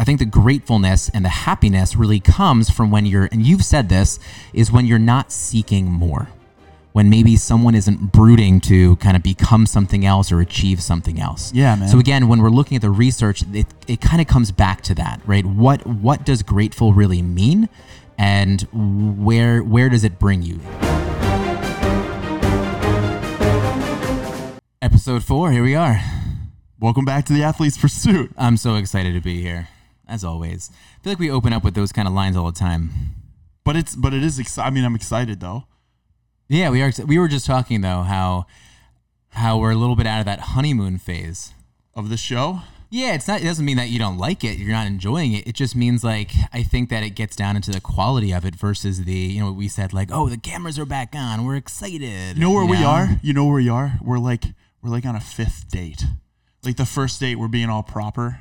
I think the gratefulness and the happiness really comes from when you're, and you've said this, is when you're not seeking more. When maybe someone isn't brooding to kind of become something else or achieve something else. Yeah, man. So again, when we're looking at the research, it, it kind of comes back to that, right? What what does grateful really mean, and where where does it bring you? Episode four, here we are. Welcome back to the Athlete's Pursuit. I'm so excited to be here, as always. I feel like we open up with those kind of lines all the time. But it's but it is exciting. I mean, I'm excited though. Yeah, we are. exci- We were just talking though how how we're a little bit out of that honeymoon phase. Of the show, Yeah, it's not. It doesn't mean that you don't like it. You're not enjoying it. It just means like I think that it gets down into the quality of it versus the you know what we said like oh the cameras are back on. We're excited. you know where we know? are. You know where we are. We're like we're like on a fifth date. Like the first date, we're being all proper.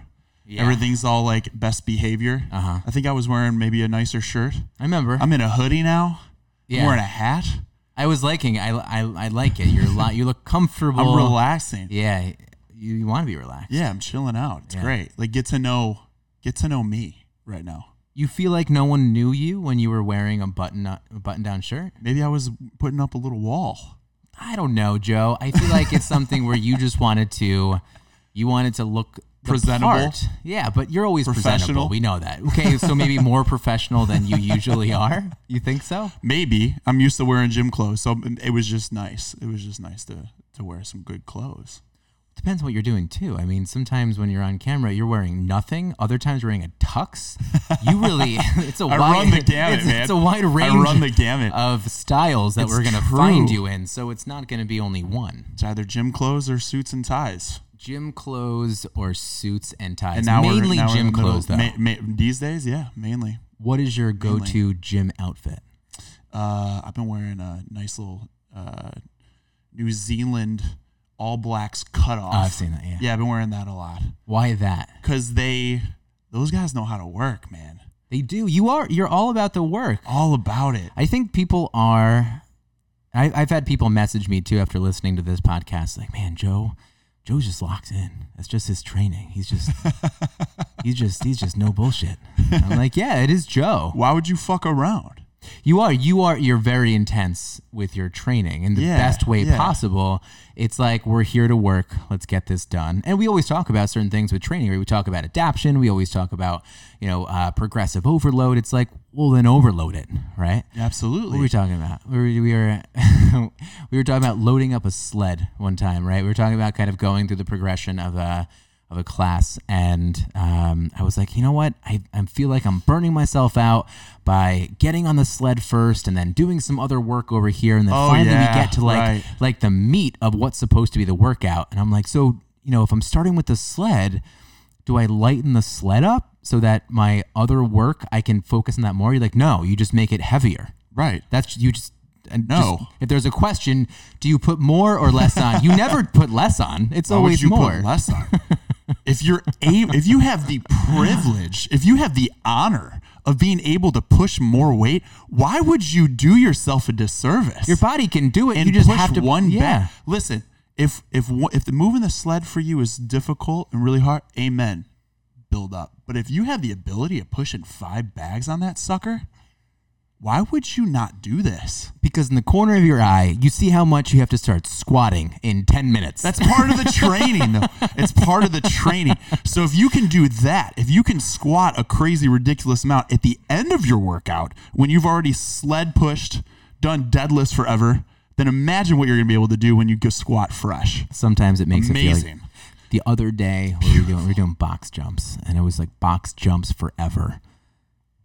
Yeah. Everything's all like best behavior. Uh-huh. I think I was wearing maybe a nicer shirt. I remember. I'm in a hoodie now. Yeah. I'm wearing a hat. I was liking. I, I, I like it. You're a lot. You look comfortable. I'm relaxing. Yeah, you, you want to be relaxed. Yeah, I'm chilling out. It's Yeah. great. Like get to know get to know me right now. You feel like no one knew you when you were wearing a button a button down shirt. Maybe I was putting up a little wall. I don't know, Joe. I feel like it's something where you just wanted to, you wanted to look Presentable? part. Yeah, but you're always presentable. Professional? We know that. Okay, so maybe more professional than you usually are. You think so? Maybe I'm used to wearing gym clothes, so it was just nice. It was just nice to to wear some good clothes. Depends what you're doing too. I mean, sometimes when you're on camera, you're wearing nothing. Other times, you're wearing a tux. You really, it's a I wide, run the gamut, it's, man. It's a wide range. I run the gamut. of styles that It's we're gonna true. find you in. So it's not gonna be only one. It's either gym clothes or suits and ties. Gym clothes or suits and ties. And now Mainly now gym clothes, though. ma- ma- these days, yeah, mainly. what is your go-to gym outfit? Uh, I've been wearing a nice little uh, New Zealand All Blacks cutoff. Oh, I've seen that. Yeah. Yeah, I've been wearing that a lot Why that? because they, those guys know how to work, man. They do. You are. You're all about the work. All about it. I think people are. I, I've had people message me too after listening to this podcast, like, "Man, Joe, Joe just locks in. That's just his training. He's just, he's just, he's just no bullshit." I'm like, "Yeah, it is Joe. Why would you fuck around? You are. You are. You're very intense with your training in the Yeah, best way yeah. possible. It's like we're here to work. Let's get this done. And we always talk about certain things with training. Right? We talk about adaptation. We always talk about you know uh, progressive overload. It's like, well, then overload it, right? Absolutely. What were we talking about? We were we were, we were talking about loading up a sled one time, right? We were talking about kind of going through the progression of a of a class, and um, I was like, you know what? I, I feel like I'm burning myself out by getting on the sled first, and then doing some other work over here, and then Oh, finally yeah, we get to like right. like the meat of what's supposed to be the workout, and I'm like, so you know, if I'm starting with the sled, do I lighten the sled up so that my other work I can focus on that more? You're like, no, you just make it heavier. right. That's you just and No. just- if there's a question, do you put more or less on? You never put less on. It's Why always more. less on? if you're a- if you have the privilege, if you have the honor of being able to push more weight, why would you do yourself a disservice? Your body can do it. and you just have to one yeah. back. Listen, if if if the moving the sled for you is difficult and really hard, amen. Build up. But if you have the ability of pushing five bags on that sucker, why would you not do this? Because in the corner of your eye, you see how much you have to start squatting in ten minutes. That's part of the training, though. It's part of the training. So if you can do that, if you can squat a crazy, ridiculous amount at the end of your workout, when you've already sled pushed, done deadlifts forever, then imagine what you're going to be able to do when you go squat fresh. Sometimes it makes it feel Amazing. like the other day we were, doing, we were doing box jumps, and it was like box jumps forever.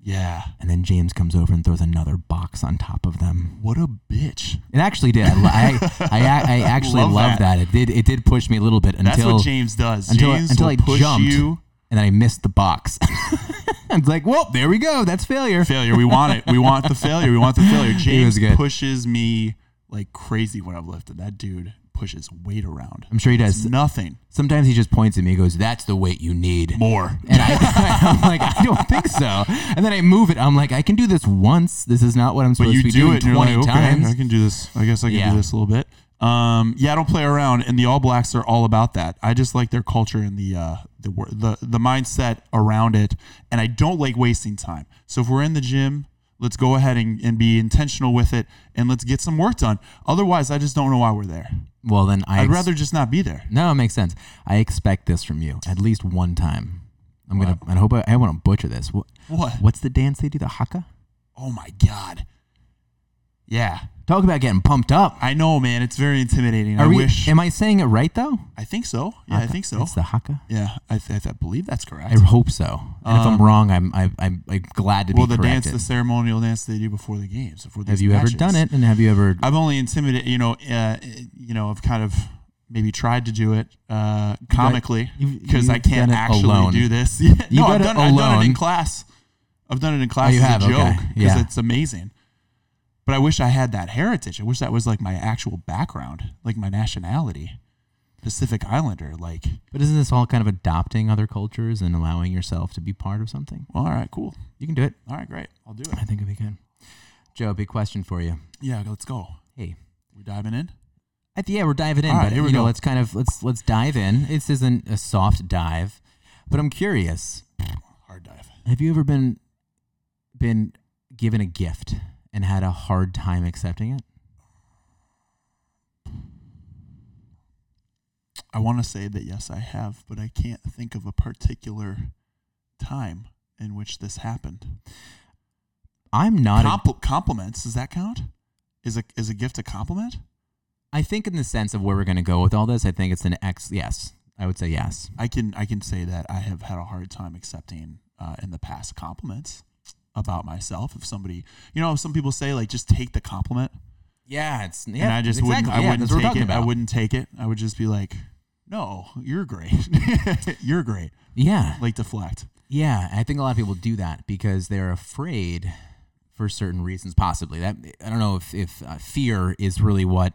Yeah. And then James comes over and throws another box on top of them. What a bitch. It actually did. I, I, I, I actually Love love that. that. It did. It did push me a little bit That's until what James does. until James until will I push jumped you. and then I missed the box. it's like, well, there we go. That's failure. Failure. We want it. We want the failure. We want the failure. James good. pushes me like crazy when I've lifted. That dude pushes weight around. I'm sure he It's does. nothing Sometimes he just points at me and goes, "That's the weight you need." more. And I, I'm like, I don't think so. And then I move it. I'm like, I can do this once. This is not what I'm supposed to be do doing it, and you're 20 like, okay, times. I can do this. I guess I can Yeah. do this a little bit. Um, yeah, I don't play around, and the All Blacks are all about that. I just like their culture and the uh, the the the mindset around it, and I don't like wasting time. So if we're in the gym, let's go ahead and, and be intentional with it, and let's get some work done. Otherwise, I just don't know why we're there. Well, then I I'd ex- rather just not be there. No, it makes sense. I expect this from you at least one time. I'm gonna. I hope I, I want to butcher this. What, What? What's the dance they do? The haka. Oh my god. Yeah, Talk about getting pumped up. I know, man. It's very intimidating. I we? wish. Am I saying it right though? I think so. Yeah, I think so. It's the haka. Yeah, I, th- I believe that's correct. I hope so. And if I'm Um, wrong, I'm I, I'm, I'm glad to well, be Well, the dance, the ceremonial dance they do before the games. Before have you ever done it? And have you ever? I've only intimidated. You know, uh, you know, I've kind of maybe tried to do it uh, comically because I can't actually alone. do this. No, I've done I've done it in class. I've done it in class you as have? a joke because Yeah. it's amazing. But I wish I had that heritage. I wish that was like my actual background, like my nationality, Pacific Islander. Like, But isn't this all kind of adopting other cultures and allowing yourself to be part of something? well, all right, cool. You can do it. All right, great. I'll do it. I think it'd be good. Joe, big question for you. Yeah, let's go. Hey, we're diving in? I th- yeah, we're diving in, All right, but here we you know, go. let's kind of let's let's dive in. This isn't a soft dive, but I'm curious. Hard dive. Have you ever been been given a gift and had a hard time accepting it? I want to say that yes, I have, but I can't think of a particular time in which this happened. I'm not. a, Compl- compliments does that count? Is a is a gift a compliment? I think in the sense of where we're going to go with all this, I think it's an X. Yes, I would say yes. I can I can say that I have had a hard time accepting uh, in the past compliments about myself. If somebody, you know, some people say like just take the compliment, Yeah, it's yeah. and I just exactly. wouldn't I yeah, wouldn't that's what we're take it. I wouldn't take it. I would just be like, no, you're great, you're great. Yeah, Like deflect. Yeah, I think a lot of people do that because they're afraid for certain reasons. Possibly that I don't know if if uh, fear is really what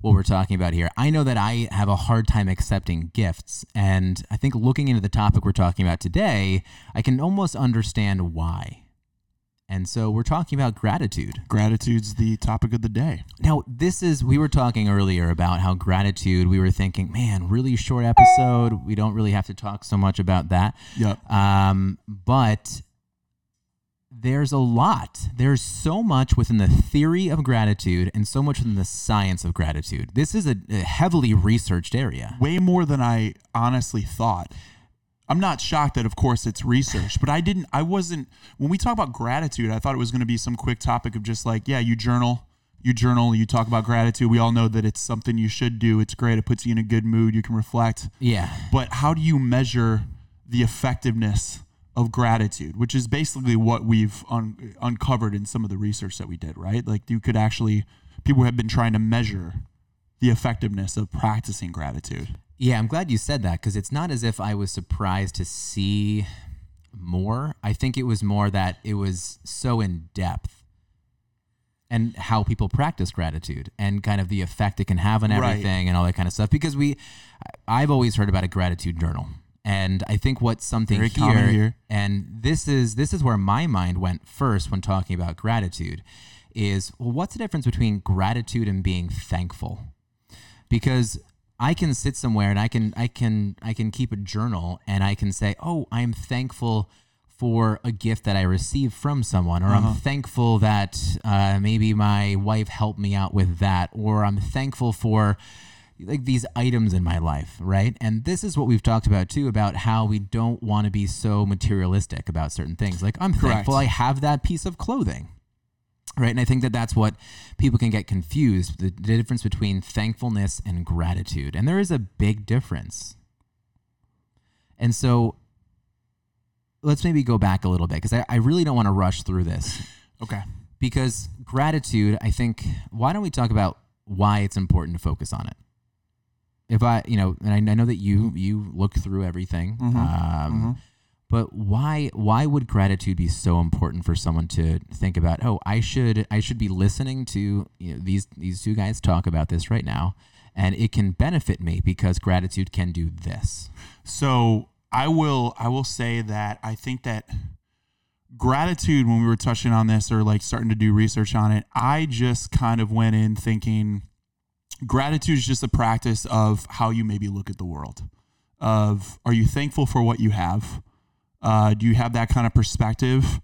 what we're talking about here. I know that I have a hard time accepting gifts, and I think looking into the topic we're talking about today, I can almost understand why. And so we're talking about gratitude. Gratitude's the topic of the day. Now, this is, we were talking earlier about how gratitude, we were thinking, man, really short episode. We don't really have to talk so much about that. Yep. Um, but there's a lot. There's so much within the theory of gratitude and so much within the science of gratitude. This is a, a heavily researched area. way more than I honestly thought. I'm not shocked that, of course, it's research, but I didn't, I wasn't, when we talk about gratitude, I thought it was going to be some quick topic of just like, yeah, you journal, you journal, you talk about gratitude. We all know that it's something you should do. It's great. It puts you in a good mood. You can reflect. Yeah. But how do you measure the effectiveness of gratitude, which is basically what we've un- uncovered in some of the research that we did, right? Like you could actually, people have been trying to measure the effectiveness of practicing gratitude. Yeah, I'm glad you said that because it's not as if I was surprised to see more. I think it was more that it was so in depth and how people practice gratitude and kind of the effect it can have on Right. everything and all that kind of stuff. Because we, I've always heard about a gratitude journal. And I think what's something here, here. and this is this is where my mind went first when talking about gratitude, is well, what's the difference between gratitude and being thankful? because I can sit somewhere and I can I can I can keep a journal and I can say, "Oh, I'm thankful for a gift that I received from someone," or Uh-huh. "I'm thankful that uh, maybe my wife helped me out with that," or "I'm thankful for." like these items in my life, right? And this is what we've talked about too about how we don't want to be so materialistic about certain things. Like I'm Correct. thankful I have that piece of clothing right? And i think that that's what people can get confused the, difference between thankfulness and gratitude. And there is a big difference. And so let's maybe go back a little bit because I, I really don't want to rush through this. Okay. because gratitude i think why don't we talk about why it's important to focus on it? If i you know and i, I know that you you look through everything Mhm. um, but why why would gratitude be so important for someone to think about oh i should i should be listening to you know, these these two guys talk about this right now and it can benefit me because gratitude can do this So I will I will say that I think that gratitude when we were touching on this or like starting to do research on it, I just kind of went in thinking gratitude is just a practice of how you maybe look at the world. of are you thankful for what you have? Uh, do you have that kind of perspective?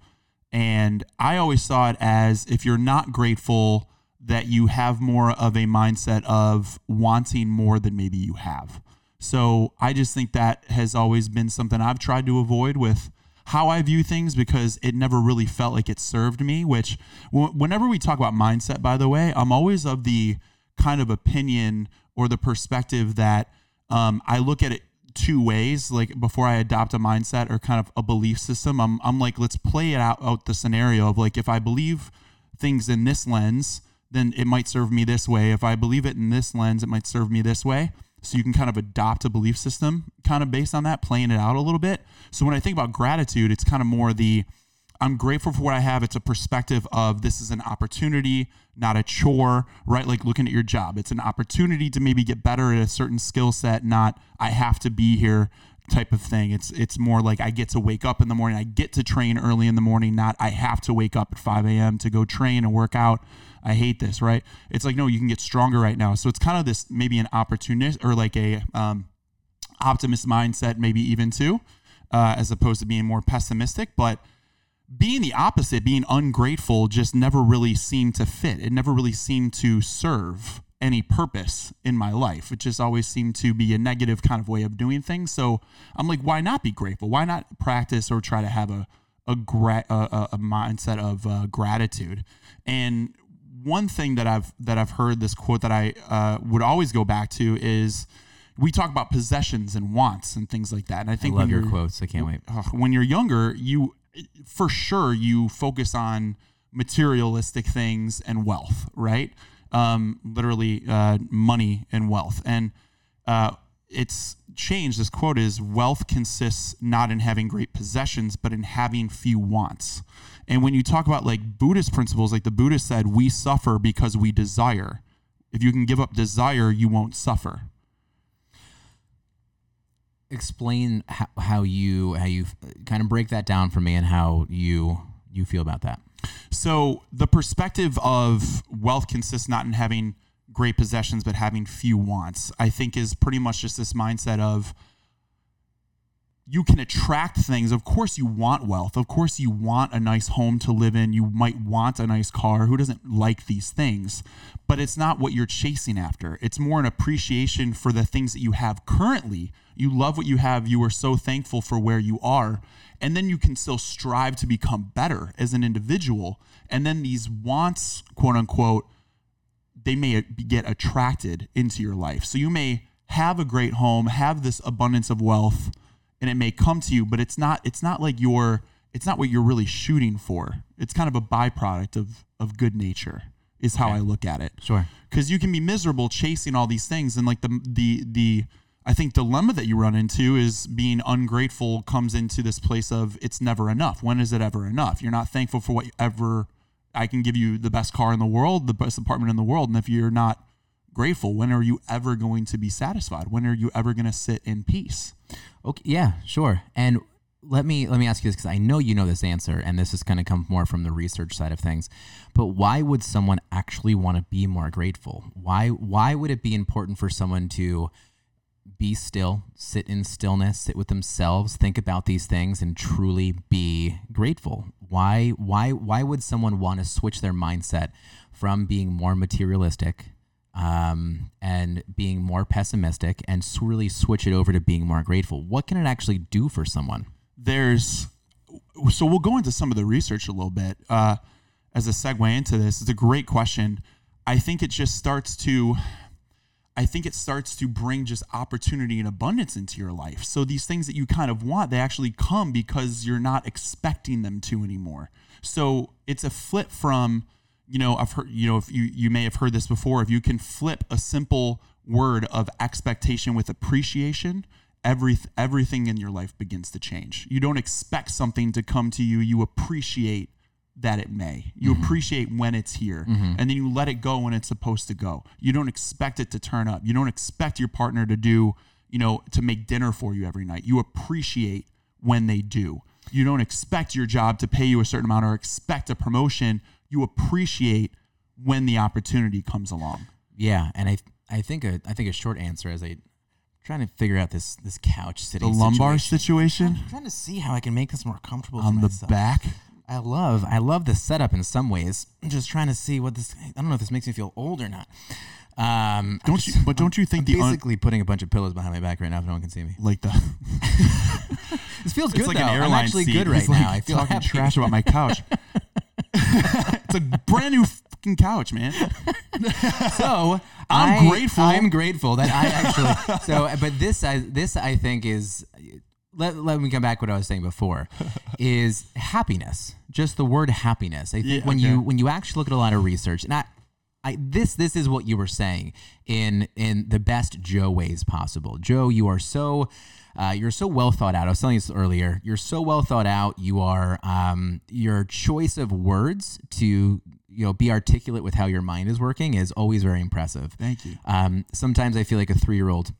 And I always saw it as if you're not grateful, that you have more of a mindset of wanting more than maybe you have. So I just think that has always been something I've tried to avoid with how I view things because it never really felt like it served me. Which, whenever we talk about mindset, by the way, I'm always of the kind of opinion or the perspective that um, I look at it two ways. Like before I adopt a mindset or kind of a belief system, I'm, I'm like, let's play it out, out the scenario of like, if I believe things in this lens, then it might serve me this way. If I believe it in this lens, it might serve me this way. So you can kind of adopt a belief system kind of based on that, playing it out a little bit. So when I think about gratitude, it's kind of more the I'm grateful for what I have. It's a perspective of this is an opportunity, not a chore, right? Like looking at your job. It's an opportunity to maybe get better at a certain skill set, not I have to be here type of thing. It's it's more like I get to wake up in the morning. I get to train early in the morning, not I have to wake up at 5 a.m. to go train and work out. I hate this, right? It's like, no, you can get stronger right now. So it's kind of this maybe an opportunist or like a um, optimist mindset, maybe even too, uh, as opposed to being more pessimistic. But being the opposite, being ungrateful, just never really seemed to fit. It never really seemed to serve any purpose in my life. It just always seemed to be a negative kind of way of doing things. So I'm like, why not be grateful? Why not practice or try to have a a, gra- a, a mindset of uh, gratitude? And one thing that I've that I've heard this quote that I uh, would always go back to is we talk about possessions and wants and things like that. And I think I love when your quotes. I can't wait. When you're younger, you for sure you focus on materialistic things and wealth, right? Um, literally uh, money and wealth. And uh, it's changed. This quote is wealth consists not in having great possessions, but in having few wants. And when you talk about like Buddhist principles, like the Buddha said, we suffer because we desire. If you can give up desire, you won't suffer. Explain how, how you how you kind of break that down for me and how you you feel about that. So the perspective of wealth consists not in having great possessions but having few wants. I think is pretty much just this mindset of you can attract things. Of course, you want wealth. Of course, you want a nice home to live in. You might want a nice car. Who doesn't like these things? But it's not what you're chasing after. It's more an appreciation for the things that you have currently. You love what you have. You are so thankful for where you are. And then you can still strive to become better as an individual. And then these wants, quote unquote, they may get attracted into your life. So you may have a great home, have this abundance of wealth and it may come to you, but it's not it's not like you're it's not what you're really shooting for. It's kind of a byproduct of of good nature is how okay. I look at it. Sure. Cuz you can be miserable chasing all these things and like the the the I think dilemma that you run into is being ungrateful comes into this place of it's never enough. When is it ever enough? You're not thankful for whatever I can give you the best car in the world, the best apartment in the world, and if you're not grateful, when are you ever going to be satisfied? When are you ever going to sit in peace? Okay, yeah, sure. And let me let me ask you this because I know you know this answer, and this is going to come more from the research side of things. But why would someone actually want to be more grateful? Why why would it be important for someone to be still, sit in stillness, sit with themselves, think about these things, and truly be grateful? Why why why would someone want to switch their mindset from being more materialistic um, and being more pessimistic and really switch it over to being more grateful? What can it actually do for someone? There's so we'll go into some of the research a little bit uh, as a segue into this. It's a great question. I think it just starts to I think it starts to bring just opportunity and abundance into your life. So these things that you kind of want, they actually come because you're not expecting them to anymore. So it's a flip from you know, I've heard, you know, if you, you may have heard this before, if you can flip a simple word of expectation with appreciation, every, everything in your life begins to change. You don't expect something to come to you, you appreciate that it may. You mm-hmm. appreciate when it's here, mm-hmm. and then you let it go when it's supposed to go. You don't expect it to turn up. You don't expect your partner to do, you know, to make dinner for you every night. You appreciate when they do. You don't expect your job to pay you a certain amount or expect a promotion you appreciate when the opportunity comes along. Yeah, and I I think a I think a short answer as I trying to figure out this this couch sitting The lumbar situation. I'm trying to see how I can make this more comfortable for on the myself. back. I love I love the setup in some ways. I'm just trying to see what this. I don't know if this makes me feel old or not. Um, Don't just- you? But don't you think I'm the un, basically putting a bunch of pillows behind my back right now if no one can see me. like the This feels good like though. an airline I'm actually seat. good right like, now. I feel talking happy. trash about my couch. it's a brand new fucking couch, man. So I'm I- grateful. I'm grateful that I actually. so, but this, I, this I think is. Let, let me come back to what I was saying before, is happiness. Just the word happiness. I think Yeah, when okay. you when you actually look at a lot of research, and I, I this this is what you were saying in in the best Joe ways possible. Joe, you are so. Uh, you're so well thought out. I was telling you this earlier. You're so well thought out. You are um, your choice of words to you know be articulate with how your mind is working is always very impressive. Thank you. Um, sometimes I feel like a three year old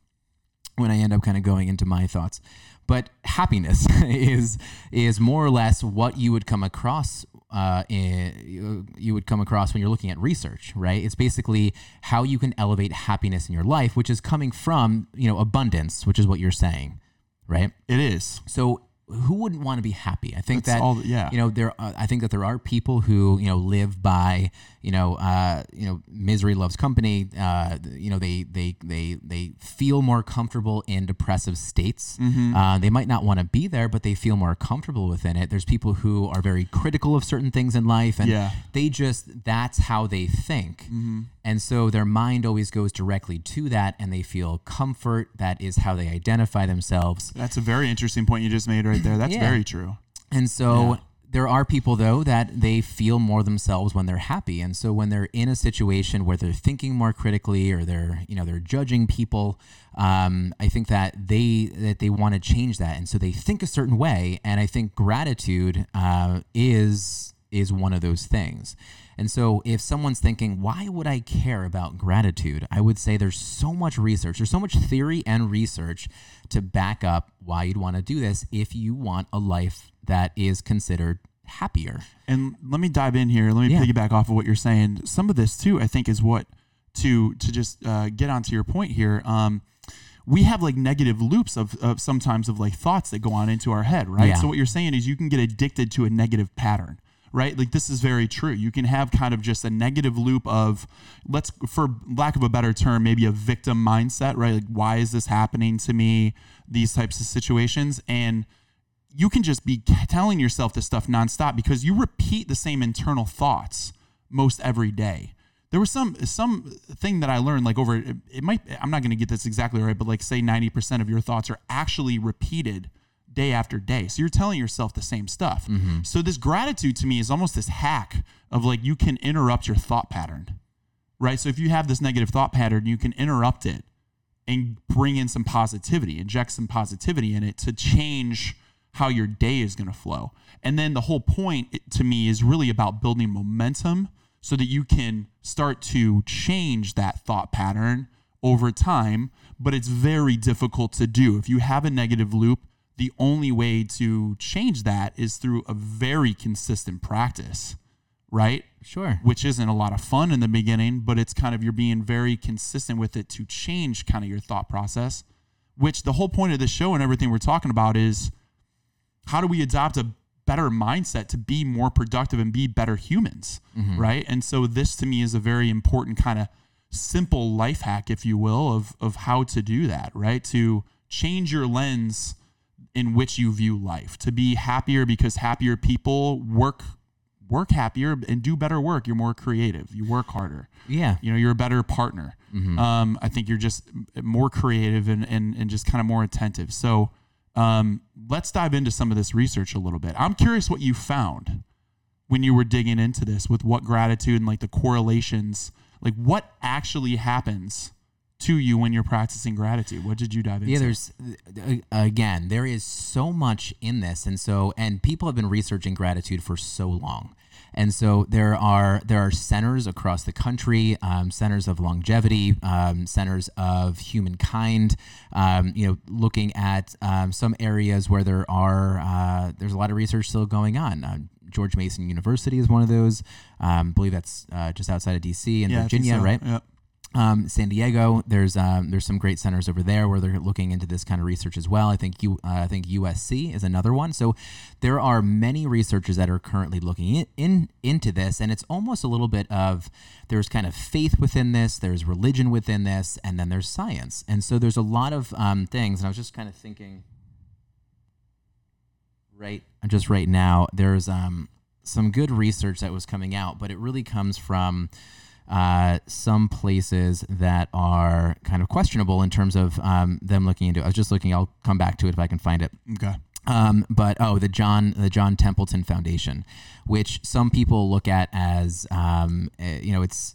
when I end up kind of going into my thoughts. But happiness is is more or less what you would come across. Uh, in, you, you would come across when you're looking at research, right? It's basically how you can elevate happiness in your life, which is coming from you know abundance, which is what you're saying, right? It is. So who wouldn't want to be happy? I think That's that all- yeah. you know there. Uh, I think that there are people who you know live by you know uh, you know misery loves company. Uh, you know they they they they feel more comfortable in depressive states. Mm-hmm. Uh, they might not want to be there, but they feel more comfortable within it. There's people who are very critical of certain things in life, and Yeah. they just that's how they think. And so their mind always goes directly to that, and they feel comfort. That is how they identify themselves. That's a very interesting point you just made right there. That's Yeah. very true. And so there are people though that they feel more themselves when they're happy. And so when they're in a situation where they're thinking more critically or they're, you know, they're judging people, um, I think that they that they want to change that. And so they think a certain way. And I think gratitude uh, is is one of those things. And so if someone's thinking, why would I care about gratitude? I would say there's so much research, there's so much theory and research to back up why you'd want to do this if you want a life that is considered happier. And let me dive in here. Let me Yeah. piggyback off of what you're saying. Some of this too, I think, is what to to just uh, get onto your point here. Um, we have like negative loops of, of sometimes of like thoughts that go on into our head, right? Yeah. So what you're saying is you can get addicted to a negative pattern. Right, like this is very true. You can have kind of just a negative loop of, let's, for lack of a better term, maybe a victim mindset, right? Like, why is this happening to me? These types of situations, and you can just be telling yourself this stuff nonstop because you repeat the same internal thoughts most every day. There was some some thing that I learned like over it, might I'm not going to get this exactly right, but like say 90% of your thoughts are actually repeated day after day. So you're telling yourself the same stuff. Mm-hmm. So this gratitude to me is almost this hack of like you can interrupt your thought pattern. Right? So if you have this negative thought pattern, you can interrupt it and bring in some positivity, inject some positivity in it to change how your day is going to flow. And then the whole point to me is really about building momentum so that you can start to change that thought pattern over time. But it's very difficult to do. If you have a negative loop, the only way to change that is through a very consistent practice, right? Sure. which isn't a lot of fun in the beginning, but it's kind of you're being very consistent with it to change kind of your thought process. Which the whole point of this show and everything we're talking about is how do we adopt a better mindset to be more productive and be better humans, mm-hmm. right? And so this to me is a very important kind of simple life hack, if you will, of of how to do that, right? To change your lens in which you view life, to be happier because happier people work work happier and do better work. You're more creative. You work harder. Yeah. You know, you're a better partner. Um, I think you're just more creative and, and, and just kind of more attentive. So um, let's dive into some of this research a little bit. I'm curious what you found when you were digging into this with what gratitude and like the correlations, like what actually happens to you when you're practicing gratitude. What did you dive into? Yeah, there's uh, again, there is so much in this, and so and people have been researching gratitude for so long, and so there are there are centers across the country, um, centers of longevity, um, centers of humankind. Um, you know, looking at um, some areas where there are uh, there's a lot of research still going on. Uh, George Mason University is one of those. Um, I believe that's uh, just outside of D.C. in Yeah, Virginia, so. right? Yep. Um, San Diego, there's um, there's some great centers over there where they're looking into this kind of research as well. I think you uh, I think USC is another one. So there are many researchers that are currently looking in, in into this, and it's almost a little bit of there's kind of faith within this, there's religion within this, and then there's science. And so there's a lot of um, things. And I was just kind of thinking, right, just right now, there's um, some good research that was coming out, but it really comes from uh, some places that are kind of questionable in terms of um, them looking into. It. I was just looking. I'll come back to it if I can find it. Okay. Um, but oh, the John the John Templeton Foundation, which some people look at as um, eh, you know it's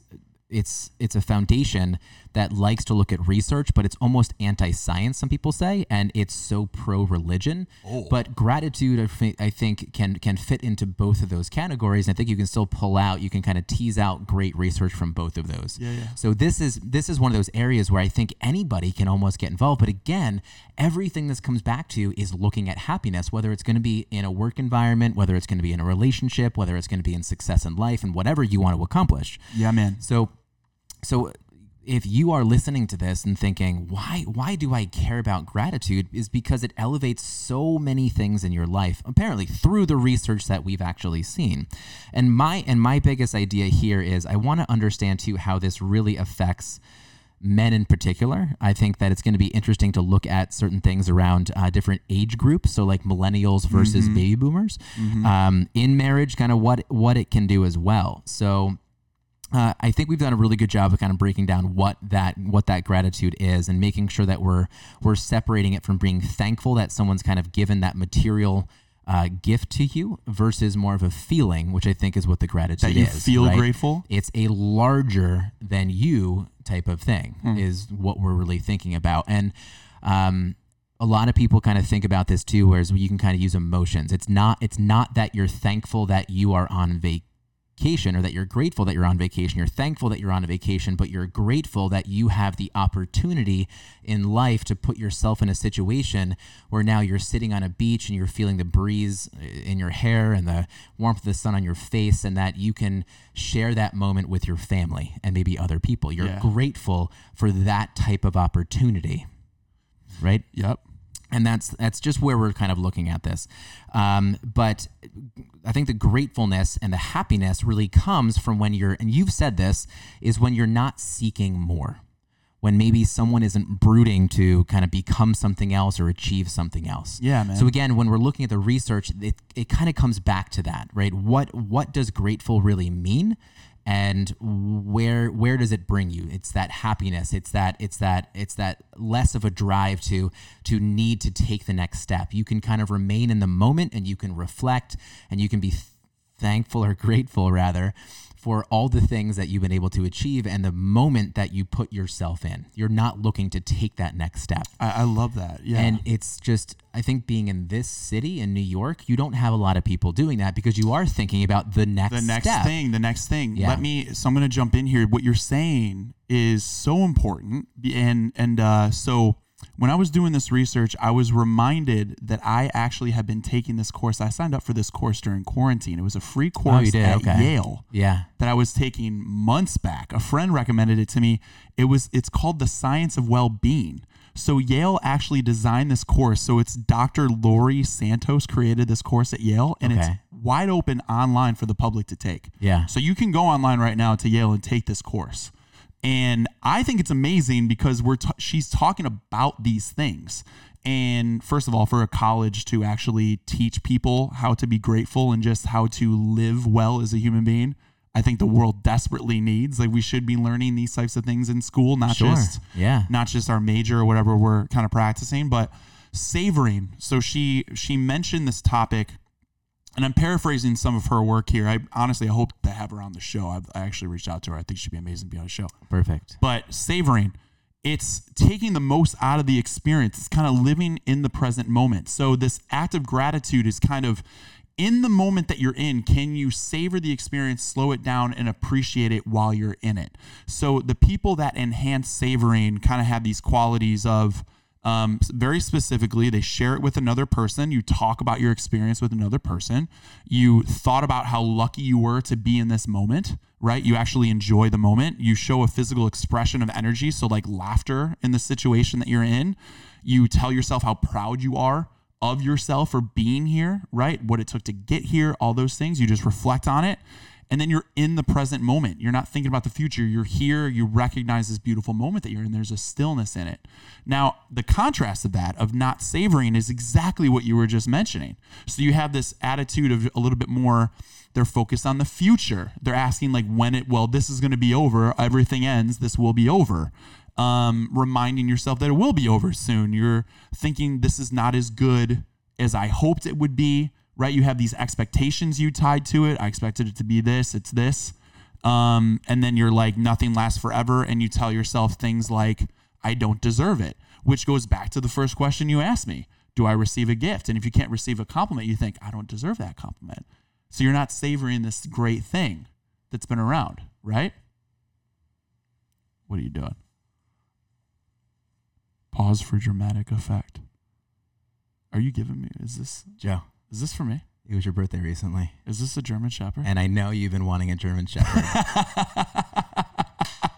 it's it's a foundation that likes to look at research, but it's almost anti-science. Some people say, and it's so pro-religion. Oh. But gratitude, I think, can can fit into both of those categories. And I think you can still pull out, you can kind of tease out great research from both of those. Yeah, yeah. So this is this is one of those areas where I think anybody can almost get involved. But again, everything this comes back to is looking at happiness, whether it's going to be in a work environment, whether it's going to be in a relationship, whether it's going to be in success in life, and whatever you want to accomplish. Yeah, man. So, so if you are listening to this and thinking, why, why do I care about gratitude? Is because it elevates so many things in your life, apparently through the research that we've actually seen. And my, and my biggest idea here is I want to understand too how this really affects men in particular. I think that it's going to be interesting to look at certain things around uh, different age groups. So like millennials versus baby boomers um, in marriage, kind of what, what it can do as well. So, uh, I think we've done a really good job of kind of breaking down what that what that gratitude is and making sure that we're we're separating it from being thankful that someone's kind of given that material uh, gift to you versus more of a feeling, which I think is what the gratitude That you is. feel right? grateful? It's a larger than you type of thing is what we're really thinking about, and um, a lot of people kind of think about this too, whereas you can kind of use emotions. It's not it's not that you're thankful that you are on vacation or that you're grateful that you're on vacation. You're thankful that you're on a vacation, but you're grateful that you have the opportunity in life to put yourself in a situation where now you're sitting on a beach and you're feeling the breeze in your hair and the warmth of the sun on your face, and that you can share that moment with your family and maybe other people. You're Yeah. grateful for that type of opportunity, right? Yep. And that's that's just where we're kind of looking at this. Um, but I think the gratefulness and the happiness really comes from when you're, and you've said this, is when you're not seeking more. When maybe someone isn't brooding to kind of become something else or achieve something else. Yeah, man. So again, when we're looking at the research, it, it kind of comes back to that, right? What what does grateful really mean? And where where does it bring you? It's that happiness. It's that it's that it's that less of a drive to to need to take the next step. You can kind of remain in the moment and you can reflect and you can be thankful or grateful rather for all the things that you've been able to achieve and the moment that you put yourself in you're not looking to take that next step I, I love that. Yeah. and it's just, I think being in this city in New York, you don't have a lot of people doing that because you are thinking about the next the next step. thing the next thing Yeah. let me so i'm going to jump in here what you're saying is so important and and uh, so when i was doing this research i was reminded that i actually had been taking this course i signed up for this course during quarantine it was a free oh, course Oh, at Okay. yale Yeah. that I was taking months back. A friend recommended it to me. It was it's called The Science of Well-Being. So Yale actually designed this course. So it's Dr. Laurie Santos created this course at Yale and it's wide open online for the public to take. Yeah. So you can go online right now to Yale and take this course. And I think it's amazing because we're t- she's talking about these things. And first of all, for a college to actually teach people how to be grateful and just how to live well as a human being, I think the world desperately needs. Like we should be learning these types of things in school, not Sure. just Yeah. not just our major or whatever we're kind of practicing, but savoring. So she she mentioned this topic, and I'm paraphrasing some of her work here. I honestly I hope to have her on the show. I've, I actually reached out to her. I think she'd be amazing to be on the show. Perfect. But savoring, it's taking the most out of the experience. It's kind of living in the present moment. So this act of gratitude is kind of in the moment that you're in, can you savor the experience, slow it down, and appreciate it while you're in it? So the people that enhance savoring kind of have these qualities of Um, very specifically, they share it with another person. You talk about your experience with another person. You thought about how lucky you were to be in this moment, right? You actually enjoy the moment. You show a physical expression of energy, so like laughter in the situation that you're in. You tell yourself how proud you are of yourself for being here, right? What it took to get here, all those things. You just reflect on it. And then you're in the present moment. You're not thinking about the future. You're here. You recognize this beautiful moment that you're in. There's a stillness in it. Now, the contrast of that, of not savoring, is exactly what you were just mentioning. So you have this attitude of a little bit more, they're focused on the future. They're asking, like, when it, well, this is going to be over. Everything ends. This will be over um, reminding yourself that it will be over soon. You're thinking this is not as good as I hoped it would be, right? You have these expectations you tied to it. I expected it to be this, it's this. Um, and then you're like, nothing lasts forever. And you tell yourself things like, I don't deserve it, which goes back to the first question you asked me Do I receive a gift? And if you can't receive a compliment, you think, I don't deserve that compliment. So you're not savoring this great thing that's been around, right? What are you doing? Pause for dramatic effect. Are you giving me? Is this Joe, is this for me? it was your birthday recently, Is this a German Shepherd? and I know you've been wanting a German Shepherd.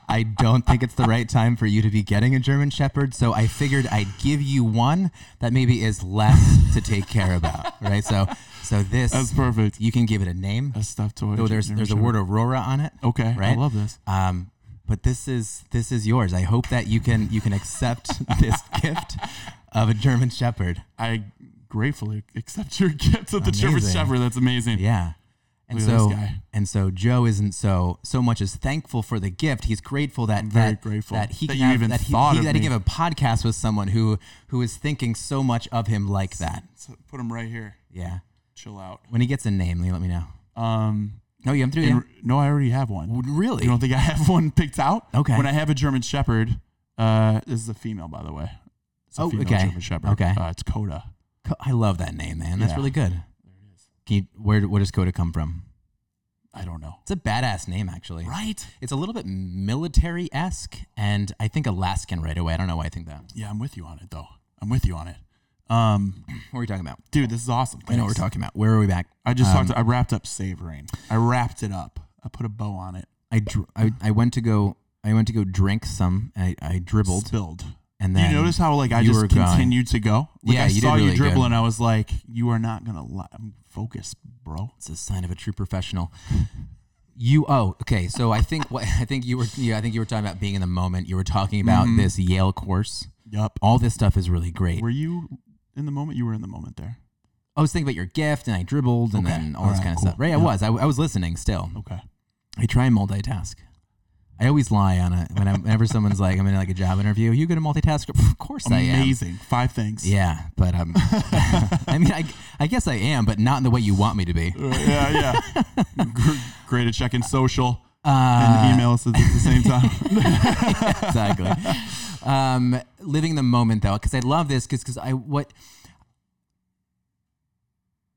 I don't think it's the right time for you to be getting a German Shepherd, so I figured I'd give you one that maybe is less to take care about, right? So, so this That's perfect. you can give it a name. A stuffed toy. So there's German there's a word Aurora on it. Okay, right? I love this. Um, but this is this is yours. I hope that you can you can accept this gift of a German Shepherd. I gratefully accept your gift of the German. Shepherd. That's amazing. Yeah. And at so and so Joe isn't so so much as thankful for the gift. He's grateful that that, grateful that he that can have, even that he, thought he, of that he give a podcast with someone who who is thinking so much of him like that. So put him right here. Yeah. Chill out. When he gets a name, let me know. Um, No, you have to do and- no, I already have one. Really? You don't think I have one picked out? Okay. When I have a German Shepherd, uh, this is a female, by the way. It's a Oh, female okay. German Shepherd. Okay. Uh, it's Coda. I love that name, man. That's Yeah. really good. Can you, where where does Coda come from? I don't know. It's a badass name, actually. Right? It's a little bit military esque, and I think Alaskan right away. I don't know why I think that. Yeah, I'm with you on it, though. I'm with you on it. Um, What are we talking about? dude, this is awesome. I know what we're talking about. Where are we back? I just Um, talked. I wrapped up savoring. I wrapped it up. I put a bow on it. I, dr- I I went to go. I went to go drink some. I, I dribbled, Spilled. And then you notice how like I you just were going. continued to go? Like, Yeah, I you did saw really you dribble, good. and I was like, "You are not gonna. I'm focused, bro." It's a sign of a true professional. You oh okay. So I think what I think you were yeah I think you were talking about being in the moment. You were talking about Mm-hmm. this Yale course. Yup. All this stuff is really great. Were you in the moment? You were in the moment there. I was thinking about your gift, and I dribbled, and Okay. then all All this right, kind of cool. stuff. Right? I was. I, I was listening still. Okay. I try and multitask. I always lie on it when I'm, whenever someone's like, I'm in like a job interview. You good at multitask? Of course I am. Amazing. Five things. Yeah, but um, I mean, I, I guess I am, but not in the way you want me to be. Uh, yeah. Yeah. Gr- Great at checking social Uh, and email us at the same time. exactly. Um, living the moment though, because I love this because because I what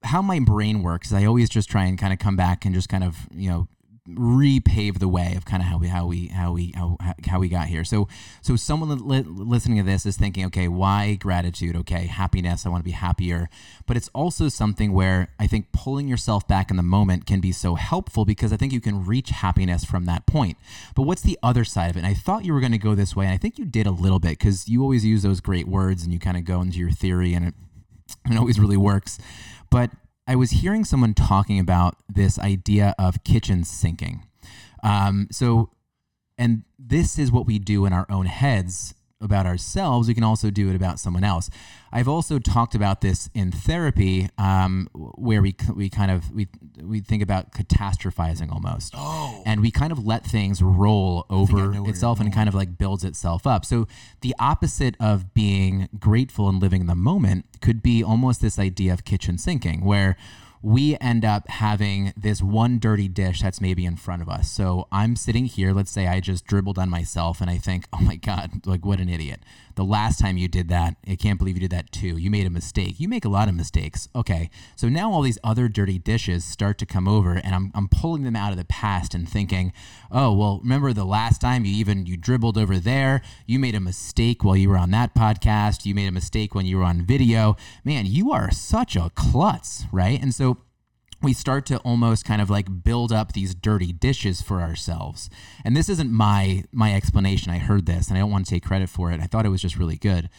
how my brain works. I always just try and kind of come back and just kind of you know repave the way of kind of how we how we how we how, how we got here. So so someone li- listening to this is thinking, okay, why gratitude? Okay, happiness. I want to be happier. But it's also something where I think pulling yourself back in the moment can be so helpful because I think you can reach happiness from that point. But what's the other side of it? And I thought you were going to go this way, and I think you did a little bit because you always use those great words and you kind of go into your theory, and it it always really works. But I was hearing someone talking about this idea of kitchen sinking. Um, so, and this is what we do in our own heads about ourselves. We can also do it about someone else. I've also talked about this in therapy, um, where we we kind of we we think about catastrophizing almost, Oh. and we kind of let things roll over itself and kind of like builds itself up. So the opposite of being grateful and living the moment could be almost this idea of kitchen sinking, where we end up having this one dirty dish that's maybe in front of us. So I'm sitting here, let's say I just dribbled on myself and I think, oh my God, like what an idiot. The last time you did that, I can't believe you did that too. You made a mistake. You make a lot of mistakes. Okay. So now all these other dirty dishes start to come over and I'm, I'm pulling them out of the past and thinking, oh, well, remember the last time you even, you dribbled over there. You made a mistake while you were on that podcast. You made a mistake when you were on video. Man, you are such a klutz, right? And so we start to almost kind of like build up these dirty dishes for ourselves. And this isn't my my explanation. I heard this and I don't want to take credit for it. I thought it was just really good.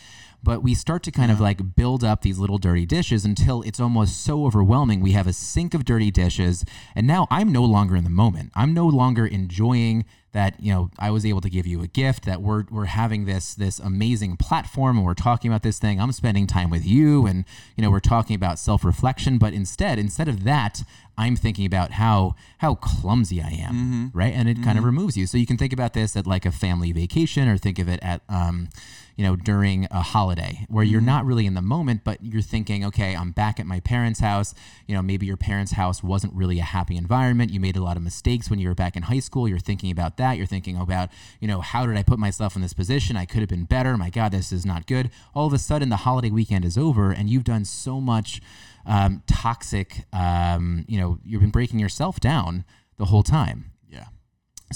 But we start to kind of like build up these little dirty dishes until it's almost so overwhelming. We have a sink of dirty dishes and now I'm no longer in the moment. I'm no longer enjoying that you know I was able to give you a gift that we're we're having this this amazing platform and we're talking about this thing. I'm spending time with you and you know we're talking about self-reflection but instead instead of that I'm thinking about how how clumsy I am right? And it kind of removes you. So you can think about this at like a family vacation or think of it at um you know, during a holiday where you're not really in the moment, but you're thinking, okay, I'm back at my parents' house. You know, maybe your parents' house wasn't really a happy environment. You made a lot of mistakes when you were back in high school. You're thinking about that. You're thinking about, you know, how did I put myself in this position? I could have been better. My God, this is not good. All of a sudden, the holiday weekend is over and you've done so much um, toxic, um, you know, you've been breaking yourself down the whole time.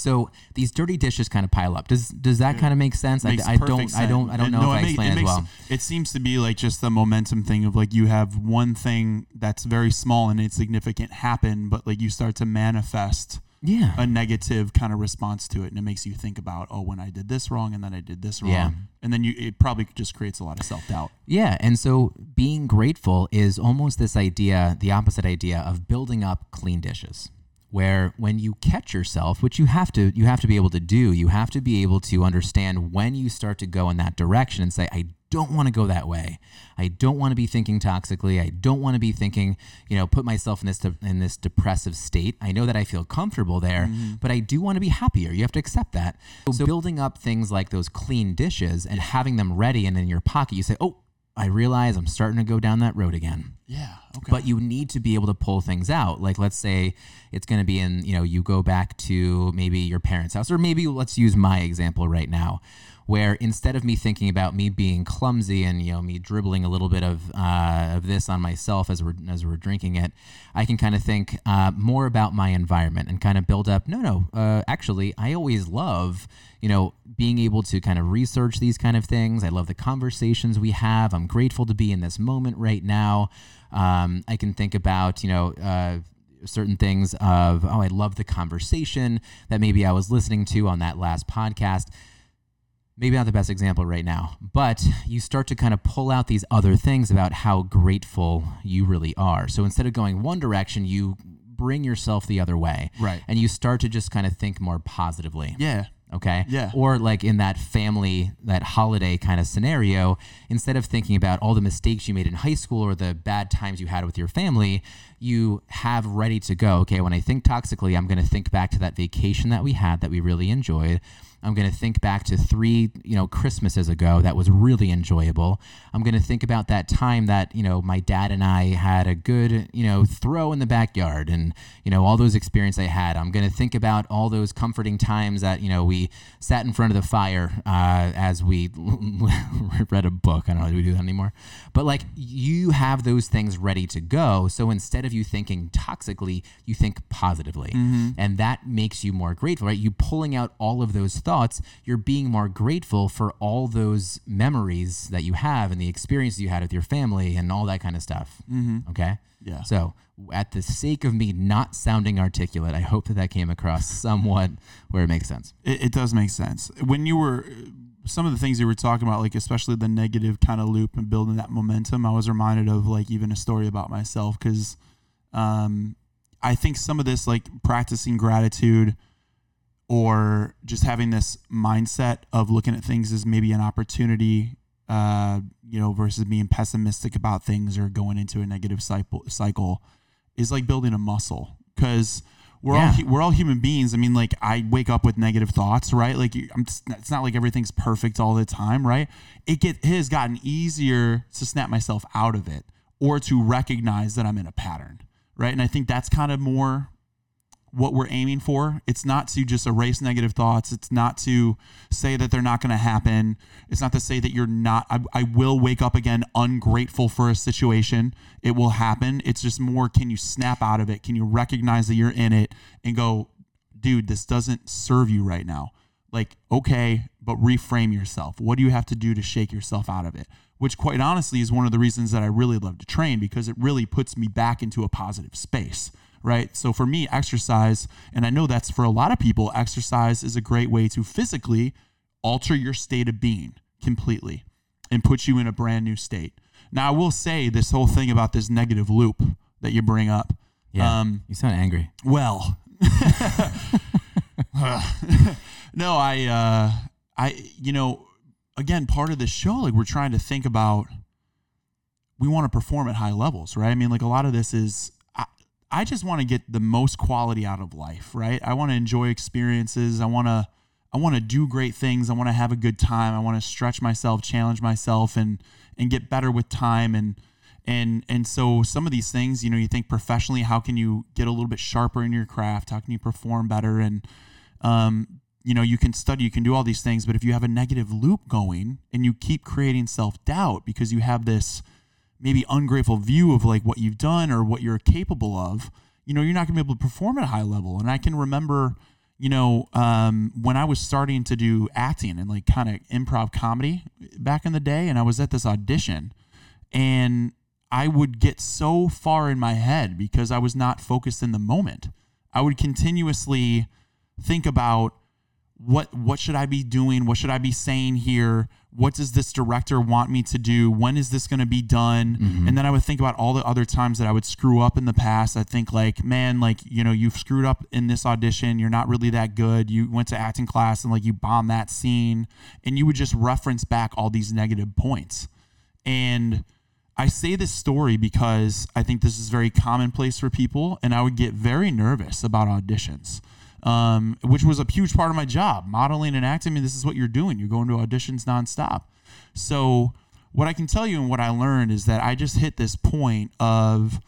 Yeah. So these dirty dishes kind of pile up. Does does that hmm. kind of make sense? I, I don't I don't I don't know no, if I make- explain it it well. It seems to be like just the momentum thing of like you have one thing that's very small and insignificant happen, but like you start to manifest Yeah. a negative kind of response to it, and it makes you think about, oh, when I did this wrong, and then I did this wrong, Yeah. and then you it probably just creates a lot of self doubt. Yeah, and so being grateful is almost this idea, the opposite idea of building up clean dishes. Where when you catch yourself, which you have to you have to be able to do, you have to be able to understand when you start to go in that direction and say I don't want to go that way. I don't want to be thinking toxically. I don't want to be thinking, you know, put myself in this de- in this depressive state. I know that I feel comfortable there, mm-hmm. but I do want to be happier. You have to accept that. So building up things like those clean dishes and having them ready and in your pocket, you say, "Oh, I realize I'm starting to go down that road again. Yeah. Okay. But you need to be able to pull things out. Like let's say it's going to be in, you know, you go back to maybe your parents' house or maybe let's use my example right now where instead of me thinking about me being clumsy and you know me dribbling a little bit of uh, of this on myself as we're as we're drinking it, I can kind of think uh, more about my environment and kind of build up. No, no, uh, actually, I always love you know being able to kind of research these kind of things. I love the conversations we have. I'm grateful to be in this moment right now. Um, I can think about you know. Uh, certain things of oh i love the conversation that maybe i was listening to on that last podcast maybe not the best example right now, but you start to kind of pull out these other things about how grateful you really are. So instead of going one direction, you bring yourself the other way. Right. And you start to just kind of think more positively. yeah. Okay. Yeah. Or like in that family, that holiday kind of scenario, instead of thinking about all the mistakes you made in high school or the bad times you had with your family, you have ready to go. Okay. When I think toxically, I'm going to think back to that vacation that we had that we really enjoyed. I'm going to think back to three, you know, Christmases ago that was really enjoyable. I'm going to think about that time that, you know, my dad and I had a good, you know, throw in the backyard and, you know, all those experiences I had. I'm going to think about all those comforting times that, you know, we sat in front of the fire uh, as we read a book. I don't know, do we do that anymore? But like you have those things ready to go. So instead of you thinking toxically, you think positively. And that makes you more grateful, right? You pulling out all of those thoughts, you're being more grateful for all those memories that you have and the experiences you had with your family and all that kind of stuff. Okay. Yeah. So, at the sake of me not sounding articulate, I hope that that came across somewhat where it makes sense. It, it does make sense. When you were some of the things you were talking about, like especially the negative kind of loop and building that momentum, I was reminded of like even a story about myself because um, I think some of this, like practicing gratitude or just having this mindset of looking at things as maybe an opportunity, uh, you know, versus being pessimistic about things or going into a negative cycle, cycle is like building a muscle because we're all Yeah. hu- we're all human beings. I mean, like I wake up with negative thoughts, right? Like I'm, it's not like everything's perfect all the time, right? It get it has gotten easier to snap myself out of it or to recognize that I'm in a pattern, right? And I think that's kind of more what we're aiming for. It's not to just erase negative thoughts. It's not to say that they're not going to happen. It's not to say that you're not, I, I, will wake up again ungrateful for a situation. It will happen. It's just more can you snap out of it? Can you recognize that you're in it and go, dude, this doesn't serve you right now? Like, okay, but reframe yourself. What do you have to do to shake yourself out of it? Which, quite honestly, is one of the reasons that I really love to train because it really puts me back into a positive space right? So for me, exercise, and I know that's for a lot of people, exercise is a great way to physically alter your state of being completely and put you in a brand new state. Now, I will say this whole thing about this negative loop that you bring up. Yeah, um, you sound angry. Well, no, I, uh, I, you know, again, part of this show, like we're trying to think about, we want to perform at high levels, right? I mean, like a lot of this is I just want to get the most quality out of life, right? I want to enjoy experiences. I want to I want to do great things. I want to have a good time. I want to stretch myself, challenge myself and and get better with time and and and so some of these things, you know, you think professionally, how can you get a little bit sharper in your craft? How can you perform better and um you know, you can study, you can do all these things, but if you have a negative loop going and you keep creating self-doubt because you have this maybe ungrateful view of like what you've done or what you're capable of, you know, you're not going to be able to perform at a high level. And I can remember, you know, um, when I was starting to do acting and like kind of improv comedy back in the day, and I was at this audition, and I would get so far in my head because I was not focused in the moment. I would continuously think about what what should I be doing? What should I be saying here? What does this director want me to do? When is this going to be done? Mm-hmm. And then I would think about all the other times that I would screw up in the past. I think like, man, like, you know, you've screwed up in this audition. You're not really that good. You went to acting class and like you bombed that scene and you would just reference back all these negative points. And I say this story because I think this is very commonplace for people and I would get very nervous about auditions um, which was a huge part of my job. Modeling and acting, I mean, this is what you're doing. You're going to auditions nonstop. So, what I can tell you and what I learned is that I just hit this point of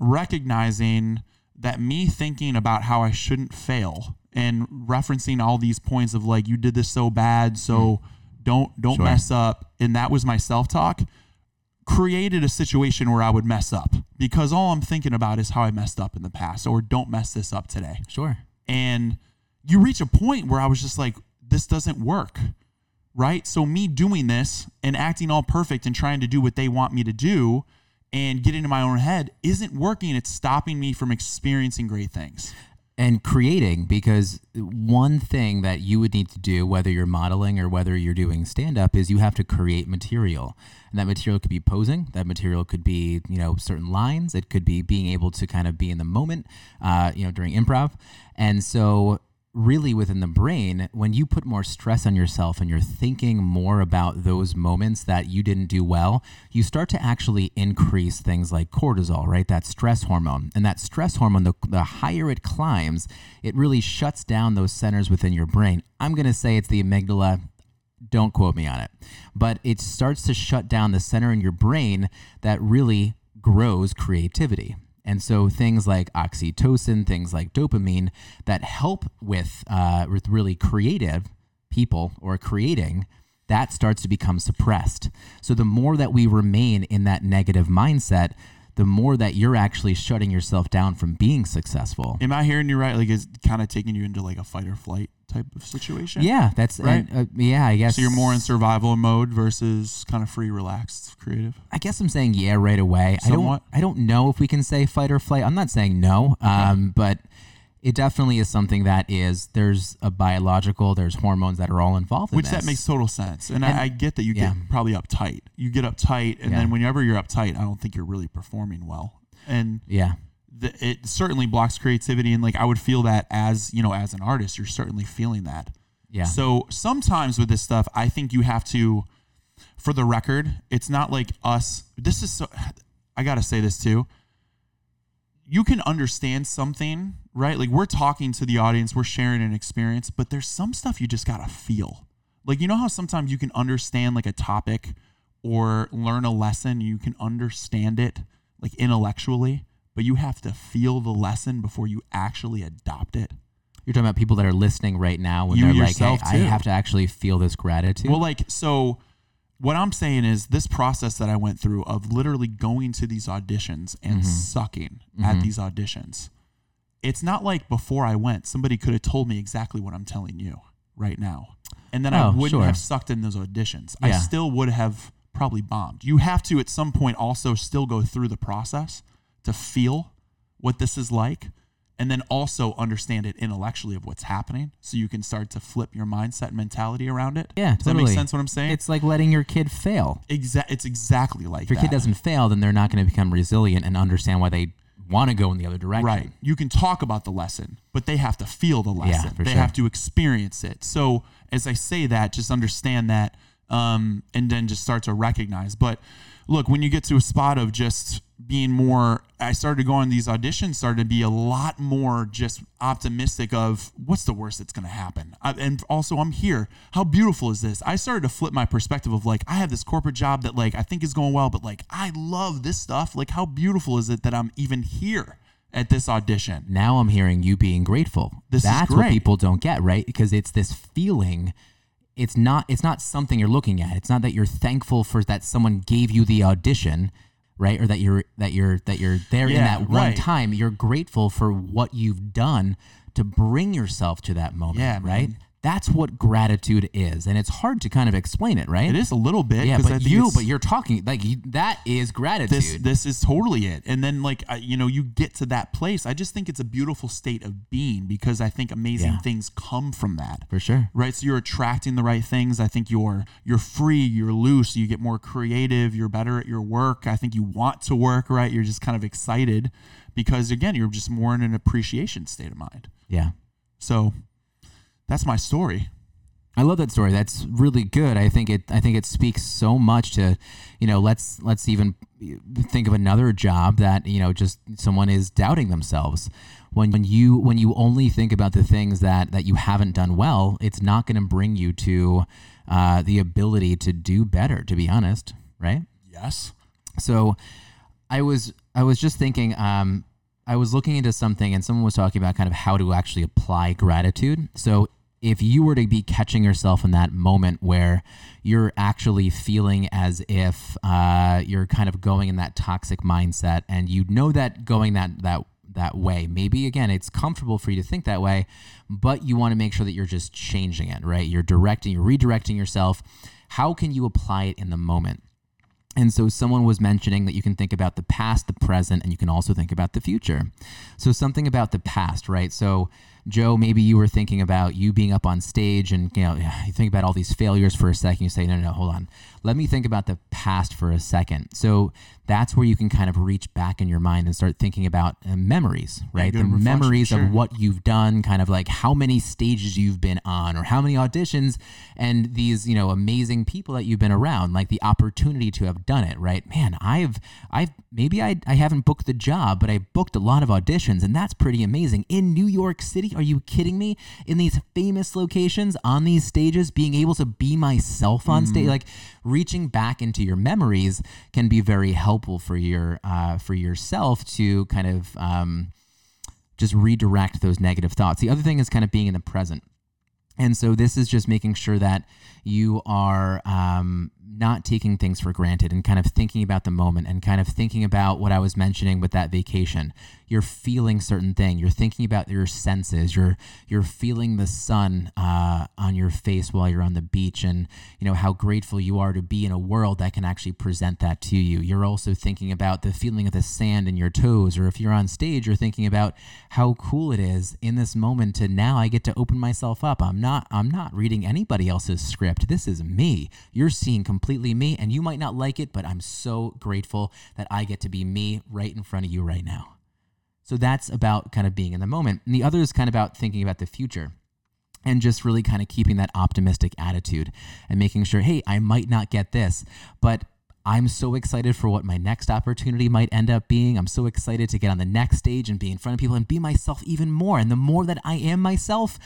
recognizing that me thinking about how I shouldn't fail and referencing all these points of like you did this so bad, so mm. don't don't sure. mess up, and that was my self talk created a situation where I would mess up because all I'm thinking about is how I messed up in the past or don't mess this up today. Sure. And you reach a point where I was just like, this doesn't work. Right. So, me doing this and acting all perfect and trying to do what they want me to do and get into my own head isn't working. It's stopping me from experiencing great things and creating because one thing that you would need to do whether you're modeling or whether you're doing stand up is you have to create material and that material could be posing that material could be you know certain lines it could be being able to kind of be in the moment uh, you know during improv and so really within the brain, when you put more stress on yourself and you're thinking more about those moments that you didn't do well, you start to actually increase things like cortisol, right? That stress hormone. And that stress hormone, the, the higher it climbs, it really shuts down those centers within your brain. I'm going to say it's the amygdala. Don't quote me on it. But it starts to shut down the center in your brain that really grows creativity. And so things like oxytocin, things like dopamine that help with uh, with really creative people or creating that starts to become suppressed. So the more that we remain in that negative mindset, the more that you're actually shutting yourself down from being successful. Am I hearing you right? Like it's kind of taking you into like a fight or flight type of situation. Yeah, that's right. And, uh, yeah, I guess. So you're more in survival mode versus kind of free, relaxed, creative. I guess I'm saying yeah right away. Somewhat. I don't. I don't know if we can say fight or flight. I'm not saying no, um, but it definitely is something that is there's a biological there's hormones that are all involved in which this. that makes total sense and, and I, I, get that you yeah. get probably uptight you get uptight and yeah. then whenever you're uptight i don't think you're really performing well and yeah the, it certainly blocks creativity and like i would feel that as you know as an artist you're certainly feeling that yeah so sometimes with this stuff i think you have to for the record it's not like us this is so i gotta say this too you can understand something, right? Like we're talking to the audience, we're sharing an experience, but there's some stuff you just got to feel. Like you know how sometimes you can understand like a topic or learn a lesson, you can understand it like intellectually, but you have to feel the lesson before you actually adopt it. You're talking about people that are listening right now when You they're like, hey, I have to actually feel this gratitude. Well, like, so what I'm saying is this process that I went through of literally going to these auditions and Mm-hmm. sucking at these auditions. It's not like before I went, somebody could have told me exactly what I'm telling you right now. And then I Oh, wouldn't sure. have sucked in those auditions. I still would have probably bombed. You have to at some point also still go through the process to feel what this is like and then also understand it intellectually of what's happening so you can start to flip your mindset and mentality around it. yeah, Does totally. that make sense what I'm saying? It's like letting your kid fail. Exa- it's exactly like If your that. kid doesn't fail, then they're not going to become resilient and understand why they want to go in the other direction. Right. You can talk about the lesson, but they have to feel the lesson. for they sure. have to experience it. So as I say that, just understand that um, and then just start to recognize. But look, when you get to a spot of just being more, I started going these auditions, started to be a lot more just optimistic of what's the worst that's going to happen. I, and also, I'm here. How beautiful is this? I started to flip my perspective of like, I have this corporate job that like I think is going well, but like I love this stuff. Like, how beautiful is it that I'm even here? At this audition, Now I'm hearing you being grateful. This is That's what people don't get, right? Because it's this feeling. It's not. It's not something you're looking at. It's not that you're thankful for that someone gave you the audition, right? Or that you're that you're that you're there in that one right. time. You're grateful for what you've done to bring yourself to that moment, Yeah, right? man. That's what gratitude is, and it's hard to kind of explain it, right? It is a little bit. Yeah, but think you, but you're talking like you, that is gratitude. this this is totally it. And then like I, you know, you get to that place. I just think it's a beautiful state of being because I think amazing Yeah. things come from that. for sure. Right, so you're attracting the right things. I think you're you're free, you're loose, you get more creative, you're better at your work. I think you want to work, right? You're just kind of excited because again, you're just more in an appreciation state of mind. Yeah. So that's my story. I love that story. That's really good. I think it. I think it speaks so much to, you know, let's let's even think of another job that you know just someone is doubting themselves. When when you when you only think about the things that that you haven't done well, it's not going to bring you to uh, the ability to do better. To be honest, right? Yes. So I was I was just thinking um I was looking into something and someone was talking about kind of how to actually apply gratitude. So if you were to be catching yourself in that moment where you're actually feeling as if uh, you're kind of going in that toxic mindset and you know that going that that that way maybe again it's comfortable for you to think that way but you want to make sure that you're just changing it right you're directing you're redirecting yourself how can you apply it in the moment and so someone was mentioning that you can think about the past, the present, and you can also think about the future. So something about the past, right? So Joe, maybe you were thinking about you being up on stage and you know, you think about all these failures for a second, you say, no, no, no, hold on. Let me think about the past for a second. So that's where you can kind of reach back in your mind and start thinking about uh, memories, right? the memories sure. of what you've done, kind of like how many stages you've been on or how many auditions and these, you know, amazing people that you've been around, like the opportunity to have done it, right? Man, I've I've maybe I I haven't booked the job, but I booked a lot of auditions and that's pretty amazing. In New York City, are you kidding me? In these famous locations on these stages, being able to be myself on stage, like reaching back into your memories can be very helpful for your uh, for yourself to kind of um, just redirect those negative thoughts. The other thing is kind of being in the present. And so this is just making sure that you are um, not taking things for granted and kind of thinking about the moment and kind of thinking about what I was mentioning with that vacation. You're feeling certain thing. You're thinking about your senses. You're you're feeling the sun uh, on your face while you're on the beach, and you know how grateful you are to be in a world that can actually present that to you. You're also thinking about the feeling of the sand in your toes, or if you're on stage, you're thinking about how cool it is in this moment to now I get to open myself up. I'm not I'm not reading anybody else's script. This is me. You're seeing completely me, and you might not like it, but I'm so grateful that I get to be me right in front of you right now. So that's about kind of being in the moment. And the other is kind of about thinking about the future and just really kind of keeping that optimistic attitude and making sure, hey, I might not get this, but I'm so excited for what my next opportunity might end up being. I'm so excited to get on the next stage and be in front of people and be myself even more. And the more that I am myself,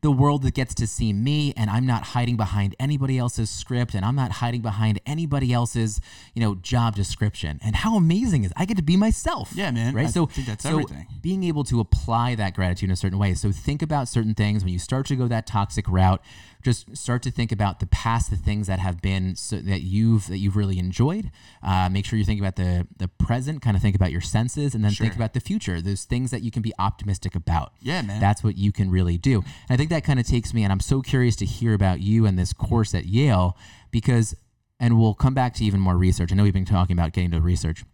the world that gets to see me and I'm not hiding behind anybody else's script and I'm not hiding behind anybody else's, you know, job description. And how amazing is I get to be myself. Yeah, man. Right. I so think that's so everything. being able to apply that gratitude in a certain way. So think about certain things when you start to go that toxic route. Just start to think about the past, the things that have been so that you've that you've really enjoyed. Uh, make sure you think about the the present, kind of think about your senses, and then think about the future. Those things that you can be optimistic about. Yeah, man. That's what you can really do. And I think that kind of takes me, and I'm so curious to hear about you and this course at Yale because, and we'll come back to even more research. I know we've been talking about getting to research,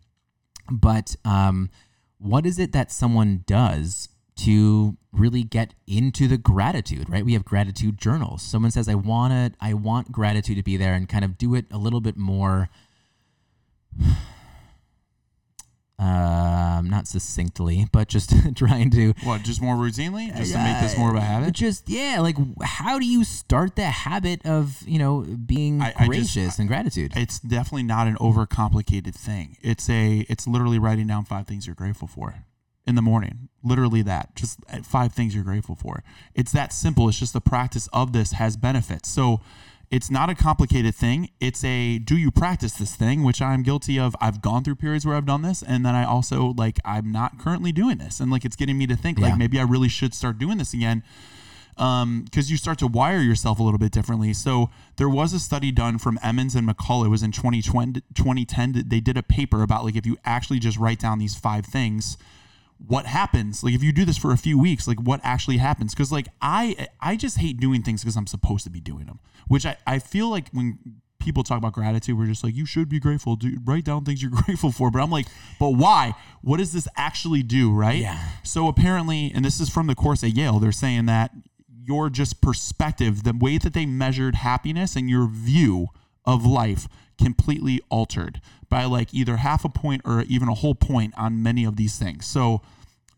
but um, what is it that someone does to really get into the gratitude right we have gratitude journals someone says i want to i want gratitude to be there and kind of do it a little bit more um not succinctly but just trying to What, just more routinely? Just to make this more of a uh, habit? just yeah like how do you start the habit of you know being I- I just- gracious and gratitude It's definitely not an overcomplicated thing. It's a it's literally writing down five things you're grateful for in the morning. Literally that. Just uh, five things you're grateful for. It's that simple. It's just the practice of this has benefits. So it's not a complicated thing. It's a do you practice this thing, which I'm guilty of. I've gone through periods where I've done this, and then I also like I'm not currently doing this, and like it's getting me to think Yeah. like maybe I really should start doing this again um because you start to wire yourself a little bit differently so there was a study done from emmons and mccullough it was in 2020, 2010 they did a paper about like if you actually just write down these five things what happens. Like if you do this for a few weeks like what actually happens? Because like i i just hate doing things because i'm supposed to be doing them which i i feel like when people talk about gratitude we're just like you should be grateful. Do write down things you're grateful for. But i'm like but why? What does this actually do? Right? Yeah. so apparently and this is from the course at yale they're saying that your just perspective the way that they measured happiness and your view of life completely altered by like either half a point or even a whole point on many of these things. So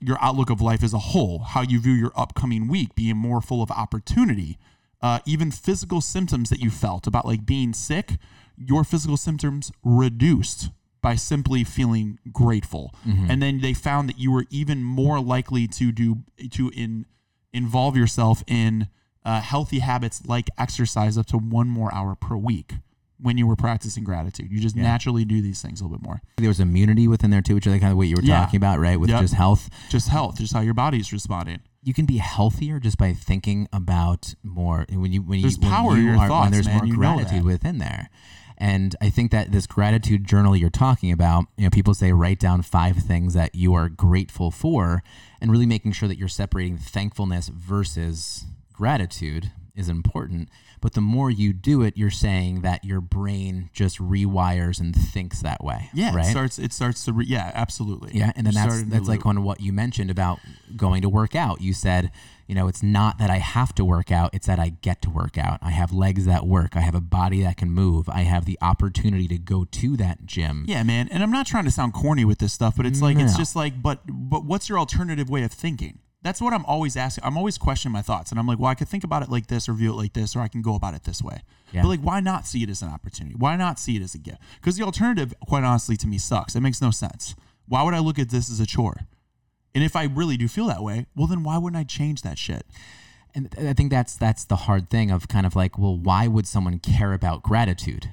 your outlook of life as a whole, how you view your upcoming week being more full of opportunity, uh, even physical symptoms that you felt about like being sick, your physical symptoms reduced by simply feeling grateful. And then they found that you were even more likely to do to in involve yourself in uh, healthy habits like exercise up to one more hour per week when you were practicing gratitude. You just naturally do these things a little bit more. there was immunity within there too which is kind of what you were Yeah. talking about right with Yep. just health Just health, just how your body's responding. you can be healthier just by thinking about more when you when There's you when power in you your are, when thoughts, there's man. more gratitude within there and i think that this gratitude journal you're talking about you know people say write down five things that you are grateful for and really making sure that you're separating thankfulness versus gratitude is important but the more you do it you're saying that your brain just rewires and thinks that way Yeah, right it starts. It starts to. Re- yeah, absolutely. yeah, and then You that's that's like on what you mentioned about going to work out. You said, you know, it's not that I have to work out; it's that I get to work out. I have legs that work. I have a body that can move. I have the opportunity to go to that gym. Yeah, man. And I'm not trying to sound corny with this stuff, but it's like it's just like, but but what's your alternative way of thinking? That's what I'm always asking. I'm always questioning my thoughts, and I'm like, well, I could think about it like this, or view it like this, or I can go about it this way. Yeah. But like, why not see it as an opportunity? Why not see it as a gift? Because the alternative, quite honestly, to me sucks. It makes no sense. Why would I look at this as a chore? And if I really do feel that way, well, then why wouldn't I change that shit? And I think that's that's the hard thing of kind of like, well, why would someone care about gratitude?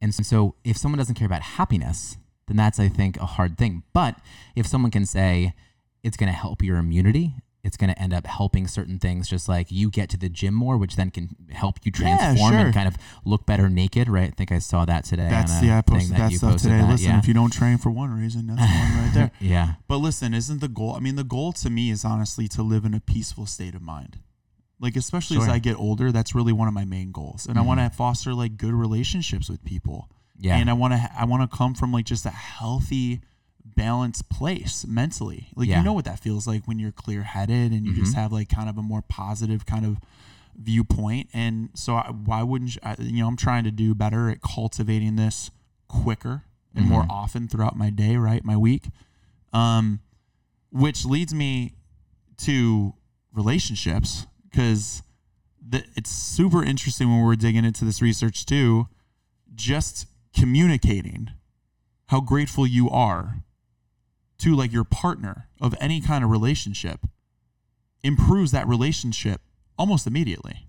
And so if someone doesn't care about happiness, then that's I think a hard thing. But if someone can say it's going to help your immunity, it's going to end up helping certain things just like you get to the gym more, which then can help you Yeah, transform sure. and kind of look better naked, right? I think I saw that today. That's yeah. I posted that, you stuff posted today. that, Listen, yeah. if you don't train for one reason, that's one right there. yeah. But listen, isn't the goal? I mean, the goal to me is honestly to live in a peaceful state of mind. Like, especially as I get older, that's really one of my main goals, and I want to mm-hmm. foster like good relationships with people. Yeah. and I want to I want to come from like just a healthy, balanced place mentally. Like Yeah. you know what that feels like when you're clear headed and you just have like kind of a more positive kind of viewpoint. And so I, why wouldn't you, I, you know I'm trying to do better at cultivating this quicker and more often throughout my day, right, my week. Um, which leads me to relationships because it's super interesting when we're digging into this research too. Just communicating how grateful you are to like your partner of any kind of relationship improves that relationship almost immediately.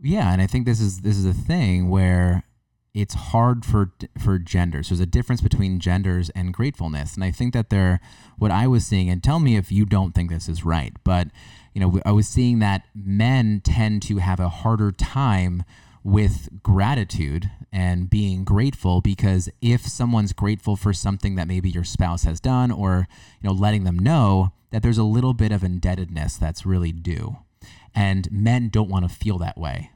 Yeah, and I think this is this is a thing where it's hard for for genders. There's a difference between genders and gratefulness, and I think that there, what I was seeing, and tell me if you don't think this is right, but you know, I was seeing that men tend to have a harder time with gratitude and being grateful because if someone's grateful for something that maybe your spouse has done or you know letting them know that there's a little bit of indebtedness that's really due. And men don't want to feel that way.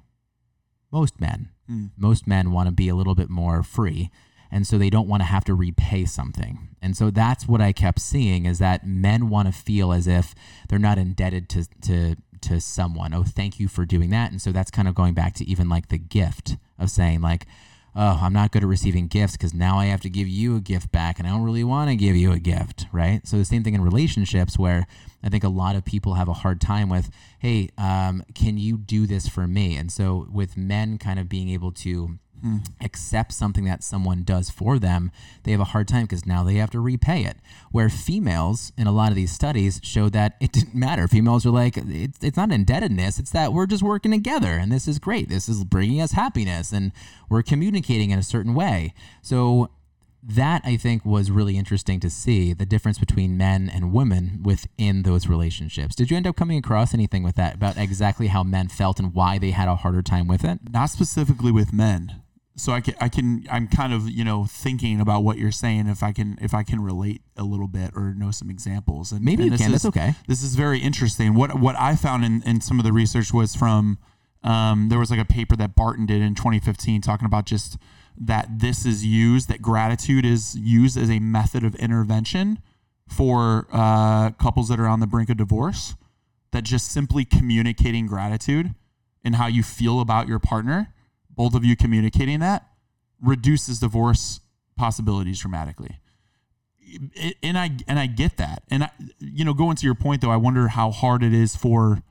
Most men. Mm. most men want to be a little bit more free and so they don't want to have to repay something. And so that's what i kept seeing is that men want to feel as if they're not indebted to to to someone. Oh thank you for doing that. And so that's kind of going back to even like the gift of saying like oh i'm not good at receiving gifts because now i have to give you a gift back and i don't really want to give you a gift right? So the same thing in relationships where i think a lot of people have a hard time with hey um, can you do this for me and so with men kind of being able to accept something that someone does for them, they have a hard time because now they have to repay it. Where females, in a lot of these studies, showed that it didn't matter. Females are like, it's, it's not indebtedness, it's that we're just working together and this is great. This is bringing us happiness and we're communicating in a certain way. So, that I think was really interesting to see the difference between men and women within those relationships. Did you end up coming across anything with that about exactly how men felt and why they had a harder time with it? Not specifically with men. So I can, I can, I'm kind of, you know, thinking about what you're saying. If I can, if I can relate a little bit or know some examples, and Maybe and you this can. is- That's okay. This is very interesting. What what I found in, in some of the research was from um, there was like a paper that Barton did in 2015 talking about just that this is used that gratitude is used as a method of intervention for uh, couples that are on the brink of divorce. That just simply communicating gratitude and how you feel about your partner, both of you communicating that, reduces divorce possibilities dramatically and I and I get that. And I, you know, going to your point though, I wonder how hard it is for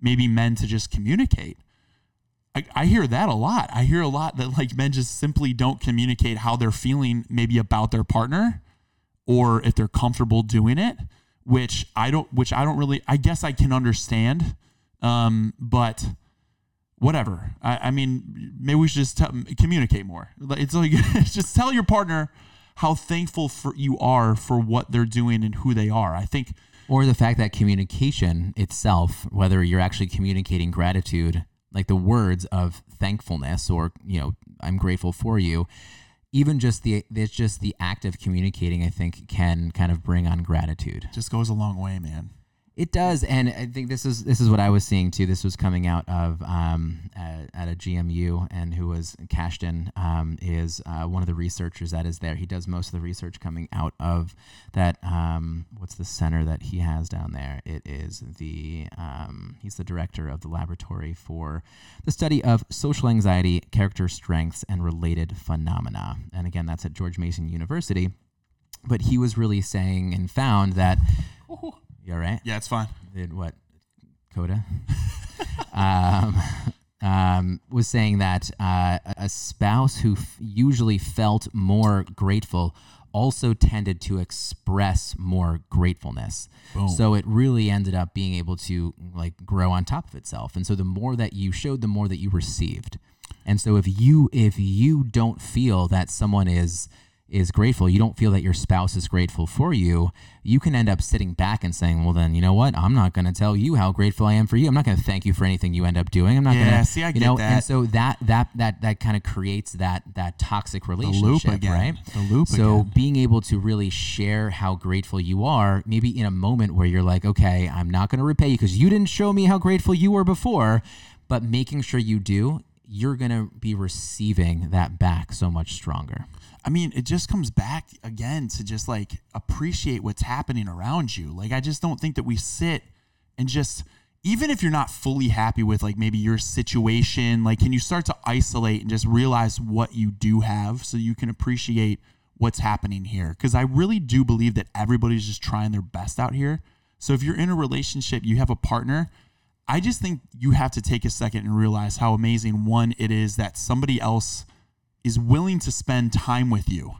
maybe men to just communicate. I, I hear that a lot. I hear a lot that like men just simply don't communicate how they're feeling maybe about their partner or if they're comfortable doing it, which I don't which I don't really I guess I can understand. Um, but whatever. I, I mean, maybe we should just tell, communicate more. It's like just tell your partner how thankful for you are for what they're doing and who they are. I think Or the fact that communication itself, whether you're actually communicating gratitude, like the words of thankfulness or, you know, I'm grateful for you, even just the it's just the act of communicating, I think, can kind of bring on gratitude. just goes a long way, man. It does, and I think this is this is what I was seeing too. This was coming out of um, at, at a GMU, and who was Kashdan um, is uh, one of the researchers that is there. He does most of the research coming out of that. Um, what's the center that he has down there? It is the um, he's the director of the laboratory for the study of social anxiety, character strengths, and related phenomena. And again, that's at George Mason University. But he was really saying and found that. You all right? Yeah, it's fine. did what? Coda? Um, um, was saying that uh, a- spouse who f- usually felt more grateful also tended to express more gratefulness. So it really ended up being able to like grow on top of itself. And so the more that you showed the more that you received. And so if you if you don't feel that someone is is grateful, you don't feel that your spouse is grateful for you, you can end up sitting back and saying, "Well, then you know what? I'm not going to tell you how grateful I am for you. I'm not going to thank you for anything you end up doing. I'm not Yeah, going to, see, I you get know." that. And so that that that that kind of creates that that toxic relationship, again. right? The loop So again. being able to really share how grateful you are, maybe in a moment where you're like, "Okay, I'm not going to repay you because you didn't show me how grateful you were before," but making sure you do. You're going to be receiving that back so much stronger. I mean, it just comes back again to just like appreciate what's happening around you. Like, I just don't think that we sit and just, even if you're not fully happy with like maybe your situation, like, can you start to isolate and just realize what you do have so you can appreciate what's happening here? Because I really do believe that everybody's just trying their best out here. So if you're in a relationship, you have a partner, I just think you have to take a second and realize how amazing one it is that somebody else is willing to spend time with you.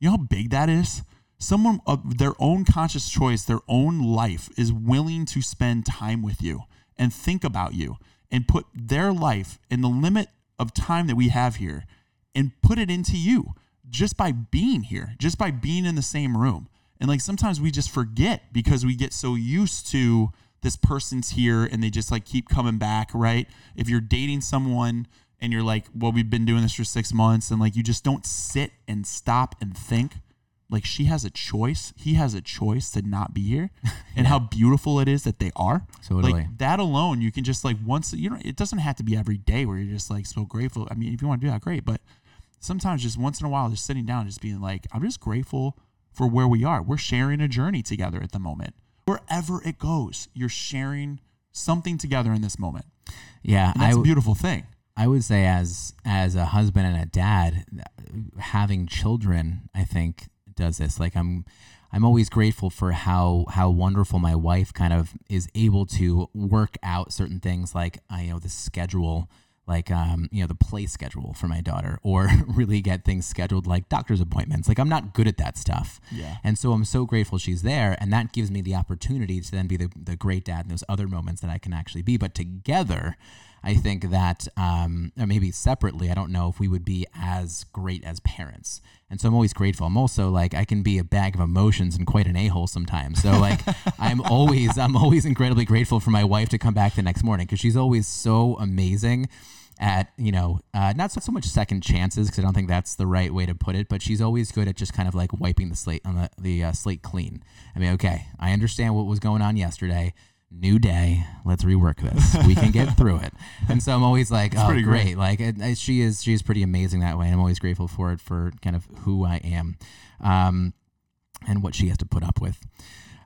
You know how big that is? Someone of their own conscious choice, their own life is willing to spend time with you and think about you and put their life in the limit of time that we have here and put it into you just by being here, just by being in the same room. And like sometimes we just forget because we get so used to this person's here and they just like keep coming back, right? If you're dating someone and you're like, well, we've been doing this for six months and like you just don't sit and stop and think. Like she has a choice. He has a choice to not be here and how beautiful it is that they are. Totally. like that alone you can just like once you know it doesn't have to be every day where you're just like so grateful. I mean if you want to do that great but sometimes just once in a while just sitting down just being like i'm just grateful for where we are. We're sharing a journey together at the moment. Wherever it goes you're sharing something together in this moment. Yeah, and that's a w- beautiful thing I would say as as a husband and a dad, having children, I think does this. Like I'm I'm always grateful for how how wonderful my wife kind of is able to work out certain things like I know the schedule like um, you know the play schedule for my daughter or really get things scheduled like doctor's appointments like i'm not good at that stuff Yeah. and so i'm so grateful she's there and that gives me the opportunity to then be the, the great dad in those other moments that i can actually be but together i think that um, or maybe separately i don't know if we would be as great as parents and so i'm always grateful i'm also like i can be a bag of emotions and quite an a-hole sometimes so like i'm always i'm always incredibly grateful for my wife to come back the next morning because she's always so amazing at you know uh, not so, so much second chances because I don't think that's the right way to put it, but she's always good at just kind of like wiping the slate on the the uh, slate clean. I mean, okay, I understand what was going on yesterday. New day, let's rework this. We can get through it. And so I'm always like, oh, great. great. Like it, it- she is, she is pretty amazing that way, and I'm always grateful for it for kind of who I am, um, and what she has to put up with.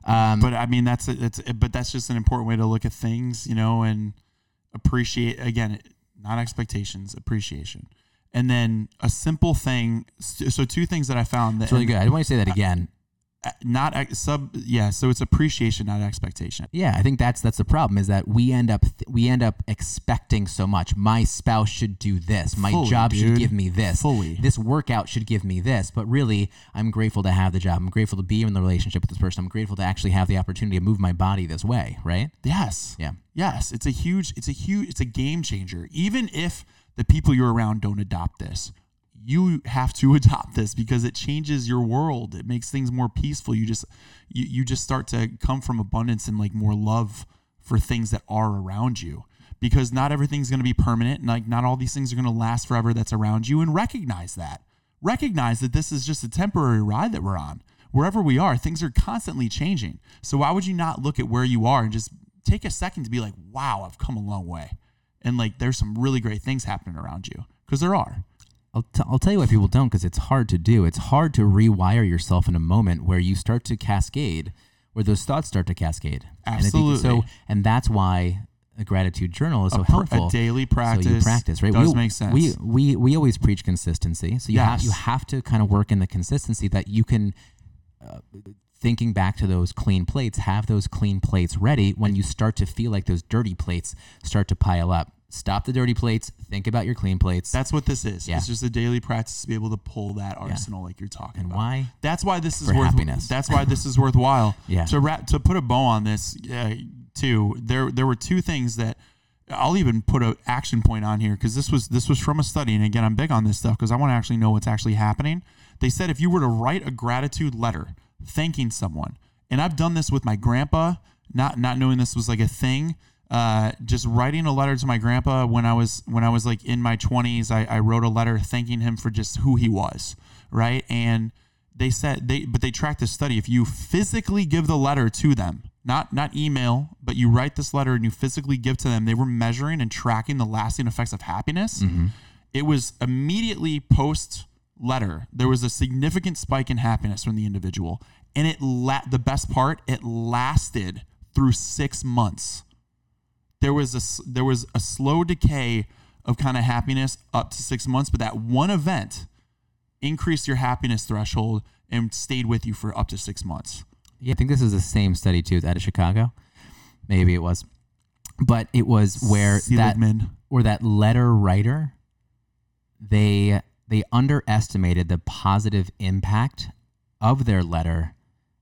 Um, but I mean that's it's but that's just an important way to look at things, you know, and appreciate again, not expectations, appreciation, and then a simple thing. So two things that I found that it's really good. I want to say that again. Not sub, yeah. So it's appreciation, not expectation. Yeah, I think that's that's the problem is that we end up we end up expecting so much. My spouse should do this. My Fully, job should give me this. Fully. This workout should give me this. But really, I'm grateful to have the job. I'm grateful to be in the relationship with this person. I'm grateful to actually have the opportunity to move my body this way, right? Yes. Yeah. Yes. It's a huge. It's a huge. It's a game changer. Even if the people you're around don't adopt this, you have to adopt this because it changes your world. It makes things more peaceful. You just you, you just start to come from abundance and like more love for things that are around you. Because not everything's going to be permanent, and like not all these things are going to last forever. That's around you, and recognize that. Recognize that this is just a temporary ride that we're on. Wherever we are, things are constantly changing. So why would you not look at where you are and just take a second to be like, "Wow, I've come a long way," and like there's some really great things happening around you because there are. I'll, t- I'll tell you why people don't because it's hard to do. It's hard to rewire yourself in a moment where you start to cascade, where those thoughts start to cascade. And think- Absolutely. so, and that's why a gratitude journal is so A pr- a helpful. daily So you practice practice, right? does we, make sense. We we we always preach consistency. So you have you have to kind of work in the consistency that you can. Uh, thinking back to those clean plates, have those clean plates ready when you start to feel like those dirty plates start to pile up. Stop the dirty plates. Think about your clean plates. That's what this is. Yeah. It's just a daily practice to be able to pull that arsenal like you're talking and about. why? That's why this is For worth. happiness. That's why this is worthwhile. Yeah. To wrap, to put a bow on this, uh, too. There, there were two things that I'll even put an action point on here because this was this was from a study, and again, I'm big on this stuff because I want to actually know what's actually happening. They said if you were to write a gratitude letter thanking someone, and I've done this with my grandpa, not not knowing this was like a thing. Uh, just writing a letter to my grandpa when I was when I was like in my 20s, I, I wrote a letter thanking him for just who he was, right? And they said they but they tracked this study. If you physically give the letter to them, not not email, but you write this letter and you physically give to them, they were measuring and tracking the lasting effects of happiness. It was immediately post letter. There was a significant spike in happiness from the individual, and it la- the best part, it lasted through six months there was a there was a slow decay of kind of happiness up to six months, but that one event increased your happiness threshold and stayed with you for up to six months. Yeah, I think this is the same study too. Out of Chicago. Maybe it was, but it was where that Seligman. or that letter writer. They they underestimated the positive impact of their letter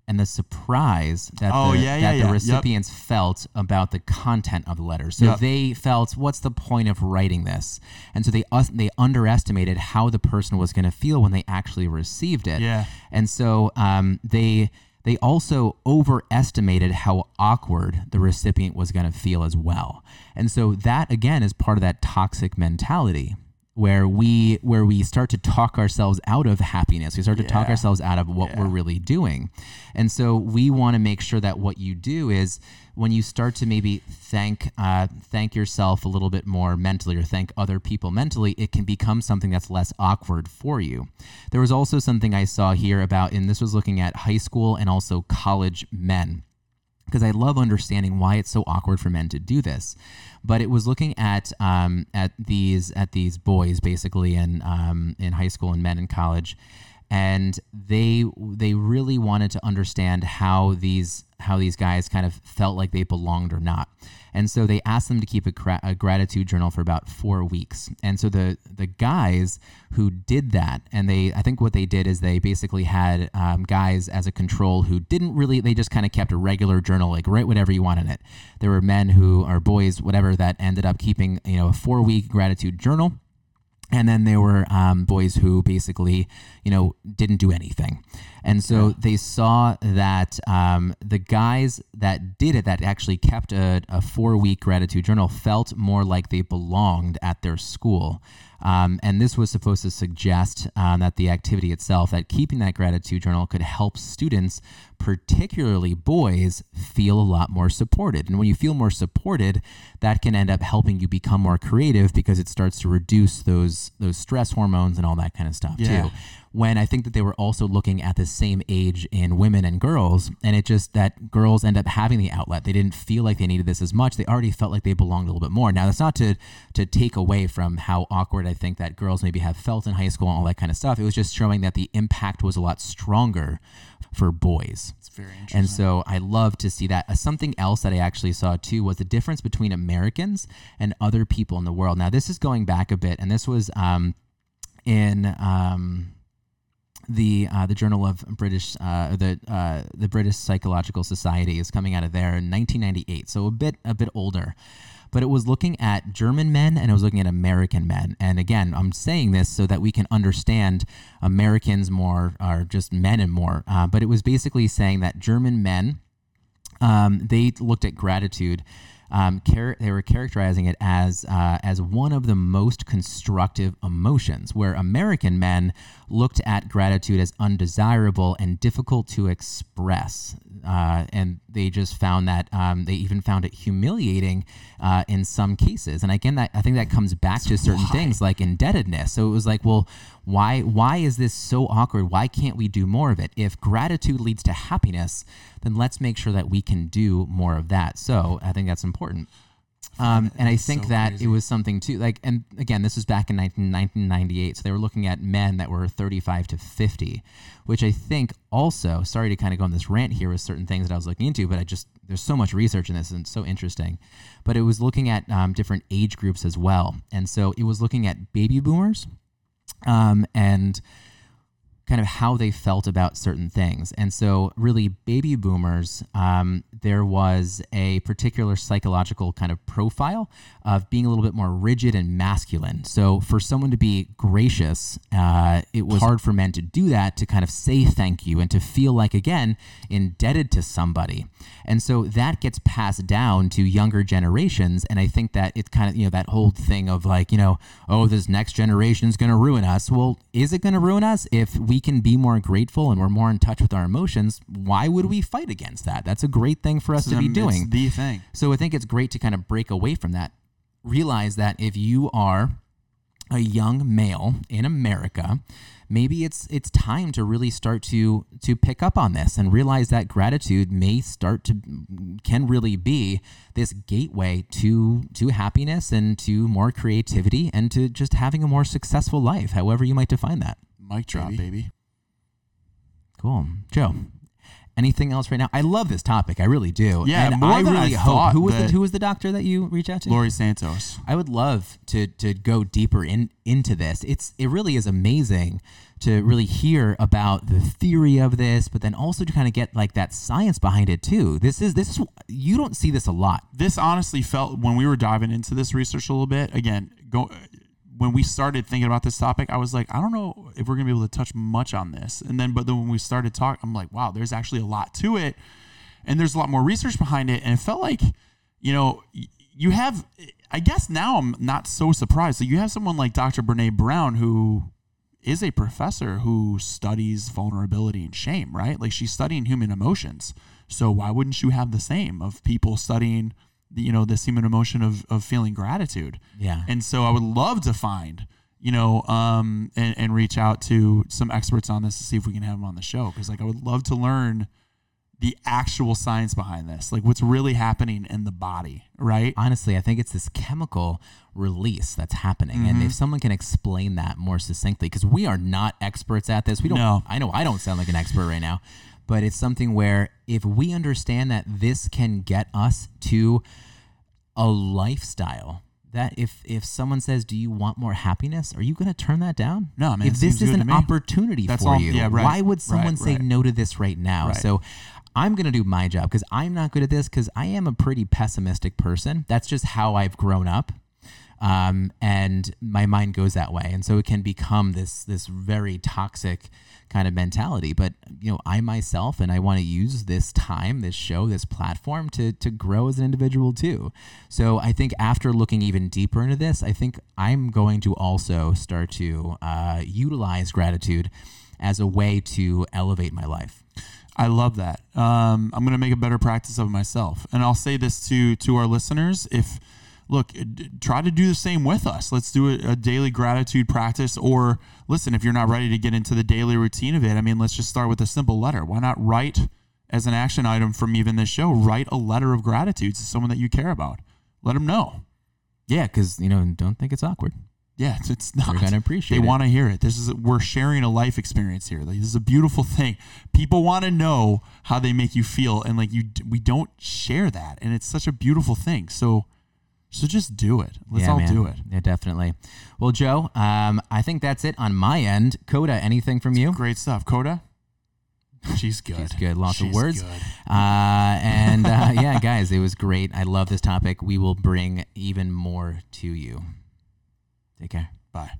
and the surprise that Oh, the, yeah, yeah, that the yeah. Yep. recipients felt about the content of the letter. So Yep. they felt, what's the point of writing this? And so they us- they underestimated how the person was going to feel when they actually received it. Yeah. And so um, they they also overestimated how awkward the recipient was going to feel as well. And so that again is part of that toxic mentality where we where we start to talk ourselves out of happiness. We start to talk ourselves out of what we're really doing. And so we want to make sure that what you do is when you start to maybe thank uh, thank yourself a little bit more mentally or thank other people mentally, it can become something that's less awkward for you. There was also something I saw here about, and this was looking at high school and also college men because I love understanding why it's so awkward for men to do this. But it was looking at um, at these at these boys basically in um, in high school and men in college, and they they really wanted to understand how these how these guys kind of felt like they belonged or not. And so they asked them to keep a, gra- a gratitude journal for about four weeks. And so the the guys who did that, and they I think what they did is they basically had um, guys as a control who didn't really they just kind of kept a regular journal, like write whatever you want in it. There were men who or boys, whatever, that ended up keeping you know a four week gratitude journal. And then there were um, boys who basically, you know, didn't do anything. And so they saw that um, the guys that did it, that actually kept a, a four week gratitude journal, felt more like they belonged at their school. Um, and this was supposed to suggest um, that the activity itself, that keeping that gratitude journal could help students, particularly boys, feel a lot more supported. And when you feel more supported, that can end up helping you become more creative because it starts to reduce those those stress hormones and all that kind of stuff Yeah. too when I think that they were also looking at the same age in women and girls, and it just that girls end up having the outlet. They didn't feel like they needed this as much. They already felt like they belonged a little bit more. Now that's not to to take away from how awkward I think that girls maybe have felt in high school and all that kind of stuff. It was just showing that the impact was a lot stronger for boys. It's very interesting. And so I love to see that. Uh, something else that I actually saw too was the difference between Americans and other people in the world. Now, this is going back a bit, and this was um, in um, the uh, the Journal of British uh, the uh, the British Psychological Society is coming out of there in 1998, so a bit a bit older. But it was looking at German men and it was looking at American men. And again, I'm saying this so that we can understand Americans more, or just men and more. Uh, but it was basically saying that German men um, they looked at gratitude. Um, char- they were characterizing it as uh, as one of the most constructive emotions, where American men looked at gratitude as undesirable and difficult to express, uh, and they just found that um, they even found it humiliating uh, in some cases. And again, that I think that comes back to certain things like indebtedness. So it was like, well, why why is this so awkward? Why can't we do more of it? If gratitude leads to happiness, then let's make sure that we can do more of that. So I think that's important. Um, and I think so that crazy. it was something too, like, and again, this was back in 19, 1998. So they were looking at men that were 35 to 50, which I think also, sorry to kind of go on this rant here with certain things that I was looking into, but I just, there's so much research in this and it's so interesting. But it was looking at um, different age groups as well. And so it was looking at baby boomers um, and kind of how they felt about certain things. And so, really, baby boomers, um, there was a particular psychological kind of profile of being a little bit more rigid and masculine. So, for someone to be gracious, uh, it was hard for men to do that, to kind of say thank you and to feel like, again, indebted to somebody. And so that gets passed down to younger generations. And I think that it's kind of, you know, that whole thing of like, you know, oh, this next generation is going to ruin us. Well, is it going to ruin us? If we can be more grateful and we're more in touch with our emotions, why would we fight against that? That's a great thing for us to be doing. the thing. So I think it's great to kind of break away from that. Realize that if you are a young male in America, maybe it's it's time to really start to to pick up on this and realize that gratitude may start to can really be this gateway to to happiness and to more creativity and to just having a more successful life, however you might define that. Mic drop, Baby. baby. Cool. Joe, anything else right now? I love this topic. I really do. Yeah, and more I than I really hope. thought Who was the Who was the doctor that you reached out to? Laurie Santos. I would love to to go deeper in into this. It's it really is amazing to really hear about the theory of this, but then also to kind of get like that science behind it too. This is this is you don't see this a lot. This honestly felt when we were diving into this research a little bit. Again, go when we started thinking about this topic, I was like, I don't know if we're gonna be able to touch much on this. And then, but then when we started talking, I'm like, wow, there's actually a lot to it, and there's a lot more research behind it. And it felt like, you know, you have. I guess now I'm not so surprised. So you have someone like Dr. Brene Brown who is a professor who studies vulnerability and shame, right? Like she's studying human emotions. So why wouldn't you have the same of people studying, you know, this human emotion of, of feeling gratitude? Yeah. And so I would love to find, you know, um, and, and reach out to some experts on this to see if we can have them on the show. Cause like I would love to learn the actual science behind this, like what's really happening in the body, right? honestly, I think it's this chemical release that's happening. And Mm-hmm. if someone can explain that more succinctly, because we are not experts at this, we don't, No. I know I don't sound like an expert right now, but it's something where if we understand that this can get us to a lifestyle. That if if someone says, "Do you want more happiness?" Are you going to turn that down? No, man, If this is an opportunity That's for all- you, yeah, right, why would someone right, say right. no to this right now? So I'm going to do my job because I'm not good at this because I am a pretty pessimistic person. That's just how I've grown up. Um, and my mind goes that way. And so it can become this, this very toxic kind of mentality. But, you know, I myself, and I want to use this time, this show, this platform to, to grow as an individual too. So I think after looking even deeper into this, I think I'm going to also start to uh, utilize gratitude as a way to elevate my life. I love that. Um, I'm going to make a better practice of myself, and I'll say this to to our listeners: if look, uh, try to do the same with us. Let's do a, a daily gratitude practice, or listen, if you're not ready to get into the daily routine of it, I mean, let's just start with a simple letter. Why not write as an action item from even this show? Write a letter of gratitude to someone that you care about. Let them know. Yeah, because, you know, don't think it's awkward. Yeah, it's, it's not. They're to appreciate They it. want to hear it. This is we're sharing a life experience here. Like this is a beautiful thing. People want to know how they make you feel, and like you, we don't share that, and it's such a beautiful thing. So, so just do it. Let's yeah, all man. do it. Yeah, definitely. Well, Joe, um, I think that's it on my end. Coda, anything from you? Great stuff, Coda. She's good. She's good. Lots of She's words. good. Uh, and uh, yeah, guys, it was great. I love this topic. We will bring even more to you. Take care. Bye.